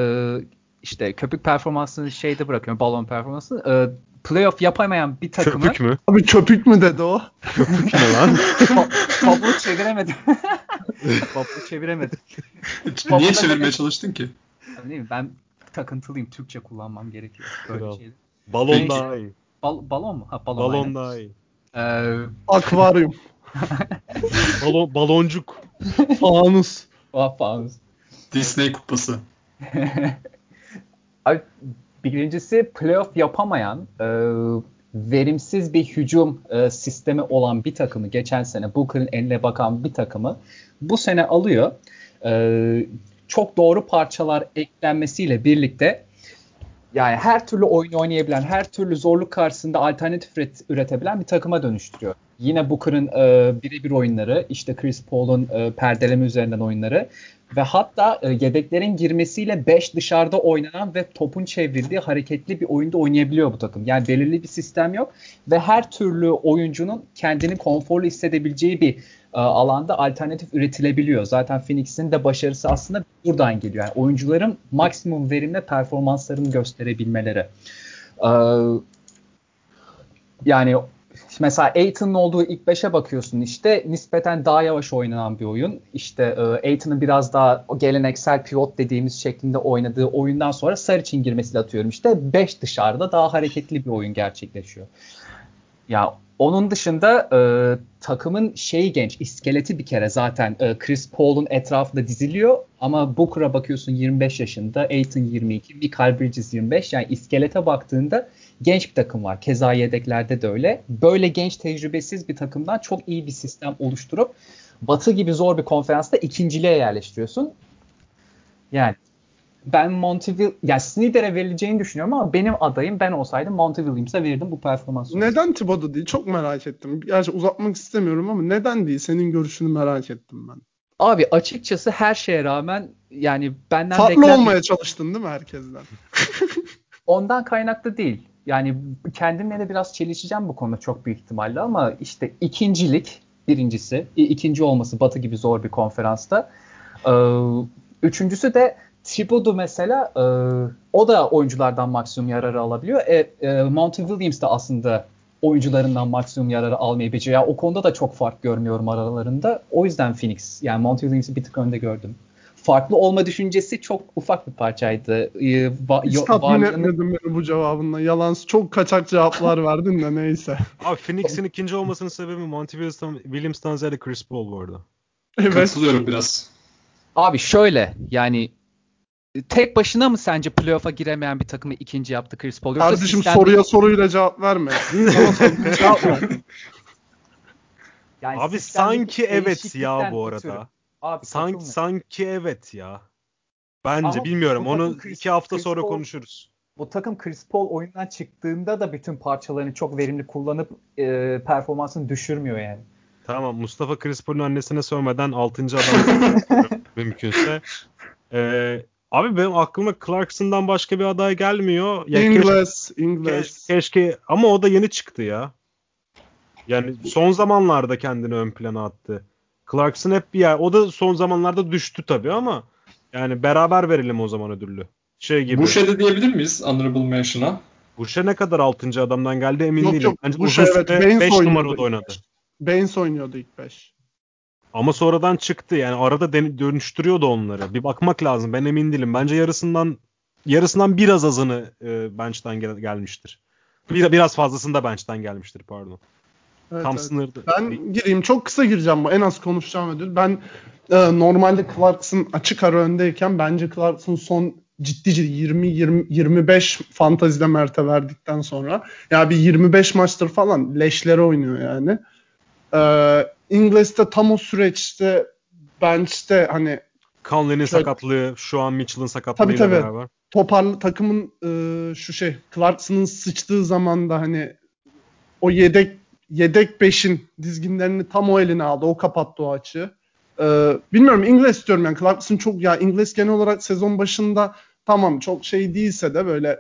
işte köpük performansını şeyde bırakıyorum balon performansını. E, playoff yapamayan bir takımı. Köpük mü? Abi köpük mü dedi o? Köpük ne lan? Tablo çeviremedim. Tablo çeviremedim. Niye çevirmeye çalıştın ki? Değil mi? Ben takıntılıyım. Türkçe kullanmam gerekiyor. Böyle şey. Balon Peki. daha iyi. Bal balon mu? Ha balon. Balon aynen. daha iyi. Ee, Akvaryum. balon, baloncuk. Fanus. Oh, fanus. Disney kupası. Abi, birincisi playoff yapamayan e, verimsiz bir hücum e, sistemi olan bir takımı geçen sene Booker'ın eline bakan bir takımı bu sene alıyor. E, çok doğru parçalar eklenmesiyle birlikte yani her türlü oyun oynayabilen, her türlü zorluk karşısında alternatif üret, üretebilen bir takıma dönüştürüyor. Yine Booker'ın e, birebir oyunları, işte Chris Paul'un e, perdeleme üzerinden oyunları ve hatta e, yedeklerin girmesiyle 5 dışarıda oynanan ve topun çevrildiği hareketli bir oyunda oynayabiliyor bu takım. Yani belirli bir sistem yok ve her türlü oyuncunun kendini konforlu hissedebileceği bir alanda alternatif üretilebiliyor. Zaten Phoenix'in de başarısı aslında buradan geliyor. Yani oyuncuların maksimum verimle performanslarını gösterebilmeleri. E, yani mesela Aiton'un olduğu ilk 5'e bakıyorsun işte nispeten daha yavaş oynanan bir oyun. İşte e, Aiton'un biraz daha geleneksel pivot dediğimiz şeklinde oynadığı oyundan sonra Saric'in girmesiyle atıyorum işte 5 dışarıda daha hareketli bir oyun gerçekleşiyor. Ya onun dışında e, takımın şeyi genç, iskeleti bir kere zaten e, Chris Paul'un etrafında diziliyor ama Booker'a bakıyorsun 25 yaşında, Aiton 22, Michael Bridges 25 yani iskelete baktığında genç bir takım var. Keza yedeklerde de öyle. Böyle genç tecrübesiz bir takımdan çok iyi bir sistem oluşturup Batı gibi zor bir konferansta ikinciliğe yerleştiriyorsun. Yani ben Monty yani Snyder'e verileceğini düşünüyorum ama benim adayım ben olsaydım Monty Williams'a verirdim bu performansı. Neden Thibodeau değil? Çok merak ettim. Gerçi uzatmak istemiyorum ama neden değil? Senin görüşünü merak ettim ben. Abi açıkçası her şeye rağmen yani benden Farklı beklent... olmaya çalıştın değil mi herkesten? Ondan kaynaklı değil. Yani kendimle de biraz çelişeceğim bu konuda çok büyük ihtimalle ama işte ikincilik birincisi. ikinci olması Batı gibi zor bir konferansta. Üçüncüsü de Thibodeau mesela e, o da oyunculardan maksimum yararı alabiliyor. E, e, Monty Williams de aslında oyuncularından maksimum yararı almayı beceriyor. Yani o konuda da çok fark görmüyorum aralarında. O yüzden Phoenix yani Monty Williams'i bir tık önde gördüm. Farklı olma düşüncesi çok ufak bir parçaydı. Ee, va- Hiç tatmin etmedin beni bu cevabınla. Yalan çok kaçak cevaplar verdin de neyse. Abi Phoenix'in ikinci olmasının sebebi Monty Williams'tan, Williams'tan ziyade Chris Paul bu arada. Evet. Katılıyorum biraz. Abi şöyle yani tek başına mı sence playoff'a giremeyen bir takımı ikinci yaptı Chris Paul? Yoksa Kardeşim sistemde- soruya soruyla cevap verme. Cevap ver. Yani Abi sanki evet ya bu arada. Abi Sanki sanki evet ya. Bence Ama bilmiyorum. Onu Chris- iki hafta Chris sonra Paul- konuşuruz. bu takım Chris Paul oyundan çıktığında da bütün parçalarını çok verimli kullanıp e, performansını düşürmüyor yani. Tamam Mustafa Chris Paul'un annesine sormadan 6. adam mümkünse. Ee, abi benim aklıma Clarkson'dan başka bir aday gelmiyor. Ya keşke- Ingles, Ingles. Keşke, ama o da yeni çıktı ya. Yani son zamanlarda kendini ön plana attı. Clarkson hep bir yer. O da son zamanlarda düştü tabii ama yani beraber verelim o zaman ödüllü. Şey gibi. Bu şeyde diyebilir miyiz Honorable Mention'a? Buşe ne kadar 6. adamdan geldi emin Yok, değilim. yok. Bence Buşe uzun evet, süre Baines 5 oynuyordu numarada oynadı. Baines oynuyordu ilk 5. Ama sonradan çıktı. Yani arada dönüştürüyordu onları. Bir bakmak lazım. Ben emin değilim. Bence yarısından yarısından biraz azını e, bench'ten gel- gelmiştir. Bir, biraz fazlasında bench'ten gelmiştir pardon. Evet, Tam evet. sınırdı. Ben gireyim. Çok kısa gireceğim bu. En az konuşacağım ödül. Ben e, normalde Clarkson açık ara öndeyken bence Clarkson son ciddi ciddi 20 20 25 fantazide Mert'e verdikten sonra ya bir 25 maçtır falan leşlere oynuyor yani. Ingles'te tam o süreçte bench'te hani Conley'nin Şöyle- sakatlığı, şu an Mitchell'ın sakatlığıyla Tabii, tabii. beraber. toparlı takımın e, şu şey Clarkson'ın sıçtığı zaman da hani o yedek yedek beşin dizginlerini tam o eline aldı. O kapattı o açığı. E, bilmiyorum İngiliz diyorum yani Clarkson çok ya İngiliz genel olarak sezon başında tamam çok şey değilse de böyle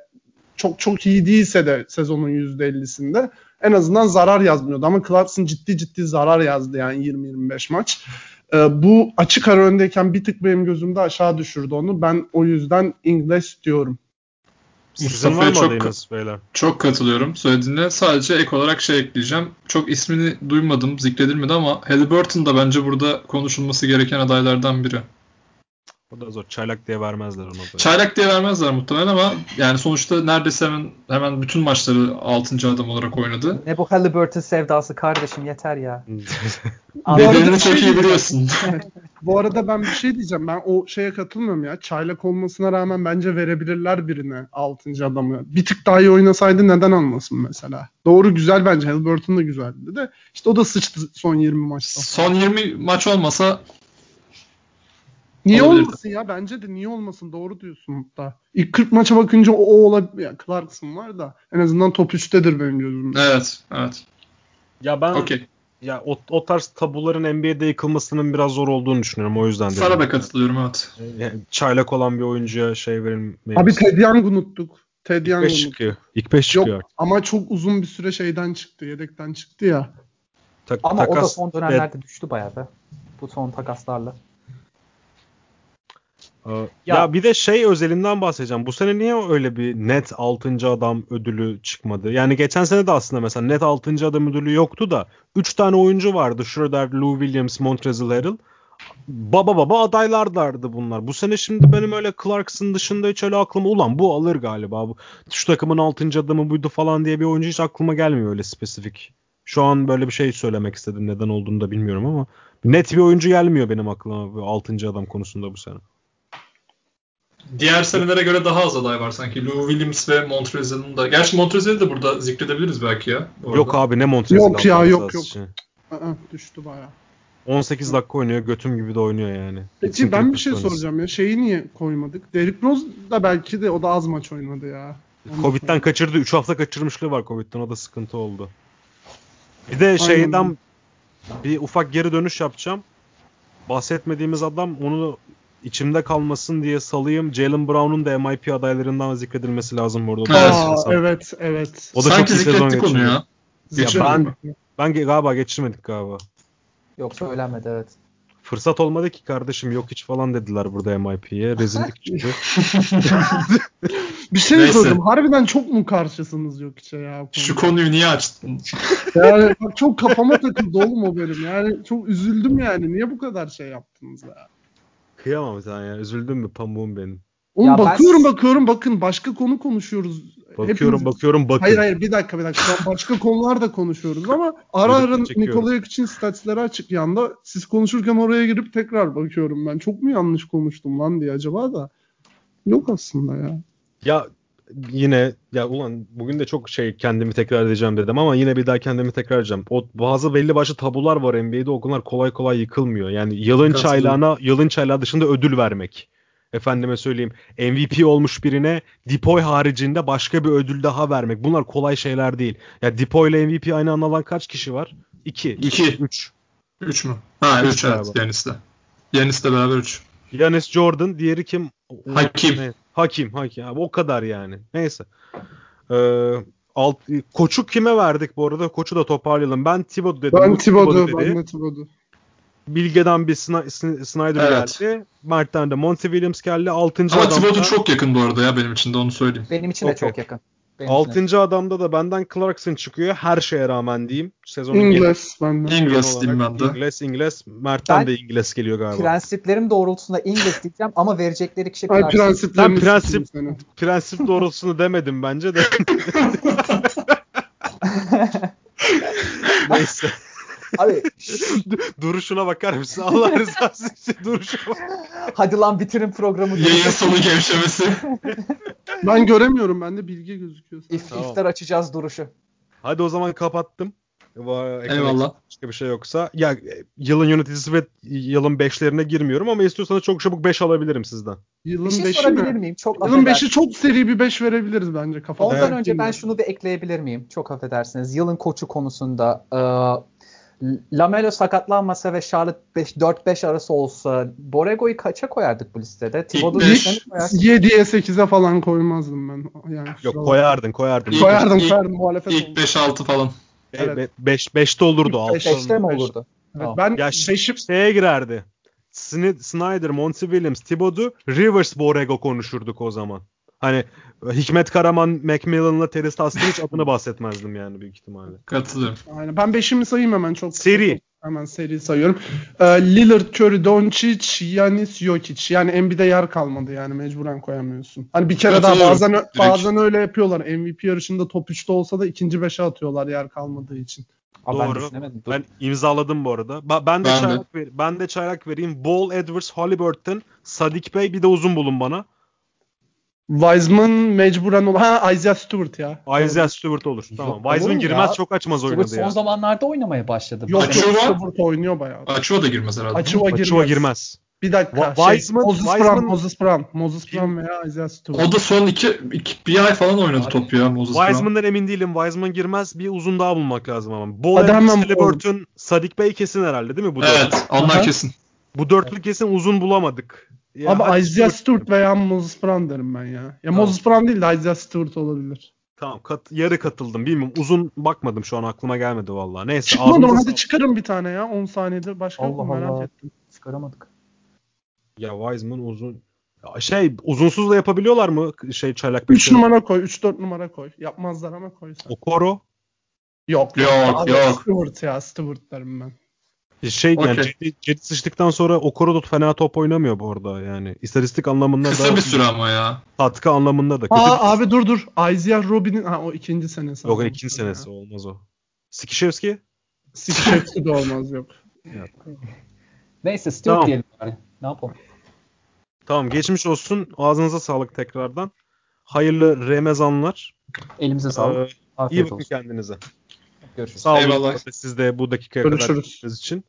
çok çok iyi değilse de sezonun %50'sinde en azından zarar yazmıyordu. Ama Clarkson ciddi ciddi zarar yazdı yani 20-25 maç. Ee, bu açık ara öndeyken bir tık benim gözümde aşağı düşürdü onu. Ben o yüzden İngiliz diyorum. Sizin var Mustafa'ya çok, beyler? çok katılıyorum söylediğine. Sadece ek olarak şey ekleyeceğim. Çok ismini duymadım, zikredilmedi ama Halliburton da bence burada konuşulması gereken adaylardan biri. O da zor. Çaylak diye vermezler ona da. Çaylak diye vermezler muhtemelen ama yani sonuçta neredeyse hemen, hemen bütün maçları 6. adam olarak oynadı. Ne bu Halliburton sevdası kardeşim yeter ya. arada Birbirini bir çok şey iyi biliyorsun. Bu arada ben bir şey diyeceğim. Ben o şeye katılmıyorum ya. Çaylak olmasına rağmen bence verebilirler birine 6. adamı. Bir tık daha iyi oynasaydı neden almasın mesela? Doğru güzel bence. Halliburton da güzeldi de. İşte o da sıçtı son 20 maçta. Son 20 maç olmasa Niye Olabilirdi. olmasın ya? Bence de niye olmasın? Doğru diyorsun hatta. İlk 40 maça bakınca o, o olabilir. Ya Clarkson var da en azından top 3'tedir benim gözümde. evet, evet. Ya ben Okey. ya o, o tarz tabuların NBA'de yıkılmasının biraz zor olduğunu düşünüyorum. O yüzden dedim. Sana da katılıyorum evet. Yani çaylak olan bir oyuncuya şey verilmeli. Abi Ted Young unuttuk. Ted Young 5 unuttuk. çıkıyor. İlk 5 Yok çıkıyor. ama çok uzun bir süre şeyden çıktı. Yedekten çıktı ya. Ta- Ama o da takas- son dönemlerde düştü bayağı be. Bu son takaslarla. Ee, Ya, Ya- bir de şey özelinden bahsedeceğim. Bu sene niye öyle bir net 6. adam ödülü çıkmadı? Yani geçen sene de aslında mesela net 6. adam ödülü yoktu da 3 tane oyuncu vardı. Schroeder, Lou Williams, Montrezl Harrell. Baba baba adaylardardı bunlar. Bu sene şimdi benim öyle Clarkson dışında hiç öyle aklıma ulan bu alır galiba. Bu, şu takımın 6. adamı buydu falan diye bir oyuncu hiç aklıma gelmiyor öyle spesifik. Şu an böyle bir şey söylemek istedim. Neden olduğunu da bilmiyorum ama net bir oyuncu gelmiyor benim aklıma bu 6. adam konusunda bu sene. Diğer senelere göre daha az aday var sanki. Lou Williams ve Montrezl'ın da. Gerçi Montrezl'i de burada zikredebiliriz belki ya. bu arada. Yok abi ne Montrezl Yok ya, yok, yok. şey. Aa, düştü bayağı. 18 dakika oynuyor. Götüm gibi de oynuyor yani. Peki ben bir şey oynasın. soracağım ya. Şeyi niye koymadık? Derrick Rose da belki de o da az maç oynadı ya. Onu Covid'den sorayım. kaçırdı. 3 hafta kaçırmışlığı var Covid'den. O da sıkıntı oldu. Bir de şeyden bir ufak geri dönüş yapacağım. Bahsetmediğimiz adam onu içimde kalmasın diye salayım. Jalen Brown'un da MIP adaylarından zikredilmesi lazım burada. Evet. Aa, evet evet. O da Sanki çok iyi sezon zikrettik onu geçirdi. ya. Geçelim. ben- Ben galiba geçirmedik galiba. Yok söylenmedi evet. Fırsat olmadı ki kardeşim yok hiç falan dediler burada MIP'ye. Rezillik çıktı. Bir şey Neyse. sorayım. Harbiden çok mu karşısınız yok içe ya? Şu konuyu niye açtın? Yani çok kafama takıldı oğlum o benim. Yani çok üzüldüm yani. Niye bu kadar şey yaptınız ya? Kıyamam sen ya. Üzüldün mü pamuğum benim. Oğlum Ya ben- bakıyorum bakıyorum bakın başka konu konuşuyoruz. Bakıyorum Hepimiz- bakıyorum bakın. Hayır hayır bir dakika bir dakika. Başka konular da konuşuyoruz ama ara ara Birlikte çekiyoruz. Nikola Jokic'in statsları açık yanda. Siz konuşurken oraya girip tekrar bakıyorum ben. Çok mu yanlış konuştum lan diye acaba da. Yok aslında ya. Ya yine ya ulan bugün de çok şey kendimi tekrar edeceğim dedim ama yine bir daha kendimi tekrar edeceğim. O bazı belli başlı tabular var NBA'de o konular kolay kolay yıkılmıyor. Yani yılın Katılıyorum. çaylağına yılın çaylağı dışında ödül vermek. Efendime söyleyeyim MVP olmuş birine Dipoy haricinde başka bir ödül daha vermek. Bunlar kolay şeyler değil. Ya Dipoy ile MVP aynı anda alan kaç kişi var? 2, İki. 3. 3 mü? Ha Üç 3 evet. Yanis'le. Yanis'le beraber 3. Yanis Jordan, diğeri kim? Hakim. Ne? Hakim, Hakim. Abi o kadar yani. Neyse. Ee, alt, koçu kime verdik bu arada? Koçu da toparlayalım. Ben Thibodeau dedim. Ben Thibodeau, dedi. ben de Thibodeau. Bilge'den bir Snyder Evet. geldi. Mert'ten de Monty Williams geldi. Altıncı Ama adamda, Thibodeau çok yakın bu arada ya benim için de onu söyleyeyim. Benim için de Okey. çok yakın. Benim altıncı adamda da benden Clarkson çıkıyor. Her şeye rağmen diyeyim. Sezonun İngiliz. İngiliz diyeyim ben de. İngiliz, İngiliz. Mert'ten Ben- de İngiliz geliyor galiba. Prensiplerim doğrultusunda İngiliz diyeceğim ama verecekleri kişi Ay Clarkson. prensiplerini Ben prensip-. Prensip doğrultusunu demedim bence de. Neyse. Abi Duruşuna bakar mısın? Allah rızası için duruşuna bak. hadi lan bitirin programı. Yayın sonu gevşemesi. Ben göremiyorum. Bende bilgi gözüküyor. İf, Tamam. iftar açacağız duruşu. Hadi o zaman kapattım. Eklemek Eyvallah. Başka bir şey yoksa. Ya e, yılın yöneticisi ve yılın beşlerine girmiyorum ama istiyorsanız çok çabuk 5 alabilirim sizden. Yılın Bir şey 5'i sorabilir mi? miyim? Çok Yılın affedersiniz. 5'i çok seri bir 5 verebiliriz bence kafada. Ondan Evet. önce ben şunu bir ekleyebilir miyim? Çok affedersiniz. Yılın koçu konusunda e, Lamelo sakatlanmasa ve Charlotte 5 4-5 arası olsa Borrego'yu kaça koyardık bu listede? Koyarsın? 7'ye 8'e falan koymazdım ben. Yani Yok koyardın koyardın. İlk- Koyardım ilk- koyardım muhalefet İlk oldu. 5-6 falan. 5 5'te olurdu. İlk altı beş- Beşte mi olurdu. olurdu? Evet, Tamam. ben Ya 5'i şeye girerdi. Snyder, Monty Williams, Thibodeau, Rivers, Borrego konuşurduk o zaman. Hani Hikmet Karaman, Macmillan'la Terry Stotts'ın hiç adını bahsetmezdim yani büyük ihtimalle. Katılıyorum. Aynen. Ben 5'imi sayayım hemen çok. Seri. Hemen seri sayıyorum. Ee, Lillard, Curry, Doncic, Yanis, Jokic. Yani Embiid'e yer kalmadı yani mecburen koyamıyorsun. Hani bir kere daha bazen Direkt. bazen öyle yapıyorlar. MVP yarışında top 3'te olsa da ikinci 5'e atıyorlar yer kalmadığı için. Aa, ben Doğru. Dur. Ben imzaladım bu arada. Ba- ben de Ben de. çaylak ver- ben de çaylak vereyim. Ball, Edwards, Halliburton, Sadik Bey bir de uzun bulun bana. Wiseman mecburen ol. Ha Isaiah Stewart ya. Isaiah Stewart olur. Tamam. Yok, Wiseman olur girmez ya. çok açmaz Stewart oynadı son ya. zamanlarda oynamaya başladı. Yok Açıva- yok Stewart oynuyor bayağı. Açıva da girmez herhalde. Açıva girmez. Açıva girmez. Bir dakika. Wa- şey, Wiseman- Moses Wiseman- Brown, Moses Brown. Moses Brown veya Isaiah Stewart. O da son iki, iki bir ay falan oynadı Abi, top ya Moses Brown. Wiseman'dan emin değilim. Wiseman girmez. Bir uzun daha bulmak lazım ama. Ball, Hadi hemen Halliburton, Sadik Bey kesin herhalde değil mi bu? Evet onlar Aha. kesin. Bu dörtlü kesin uzun bulamadık. Ya Ama hadi Isaiah Stewart veya Moses Brown derim ben ya. Ya Tamam. Moses Brown değil de Isaiah Stewart olabilir. Tamam kat, yarı katıldım. Bilmiyorum uzun bakmadım şu an aklıma gelmedi vallahi. Neyse. Çıkmadı? Hadi sağlık. çıkarın bir tane ya. 10 saniyede başka Allah merak Allah. ettim. Çıkaramadık. Ya Wiseman uzun. Ya şey uzunsuz da yapabiliyorlar mı şey çaylak 3 bekleri? numara koy, 3-4 numara koy. Yapmazlar ama koy sen. Okoro. Yok. Yok, Abi, yok. Stewart ya, Stewart derim ben. Şey yani Okey. Cedi, Cedi sıçtıktan sonra Okoro da fena top oynamıyor bu arada yani. İstatistik anlamında Kısa da bir süre ama ya. katkı anlamında da kötü. Aa abi dur dur. Isaiah Robin'in ha o ikinci senesi. Yok ikinci senesi olmaz o. Skişevski? Sikişevski de olmaz yok. Neyse Stewart Tamam. diyelim bari. Ne yapalım? Tamam geçmiş olsun. Ağzınıza sağlık tekrardan. Hayırlı Remezanlar. Elimize sağlık. Ee, iyi Afiyet bakın olsun. kendinize. Görüşürüz. Sağ olun Eyvallah. siz de bu dakikaya kadar Görüşürüz. dinlediğiniz için.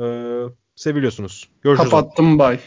Ee, seviliyorsunuz. Görüşürüz. Kapattım bay.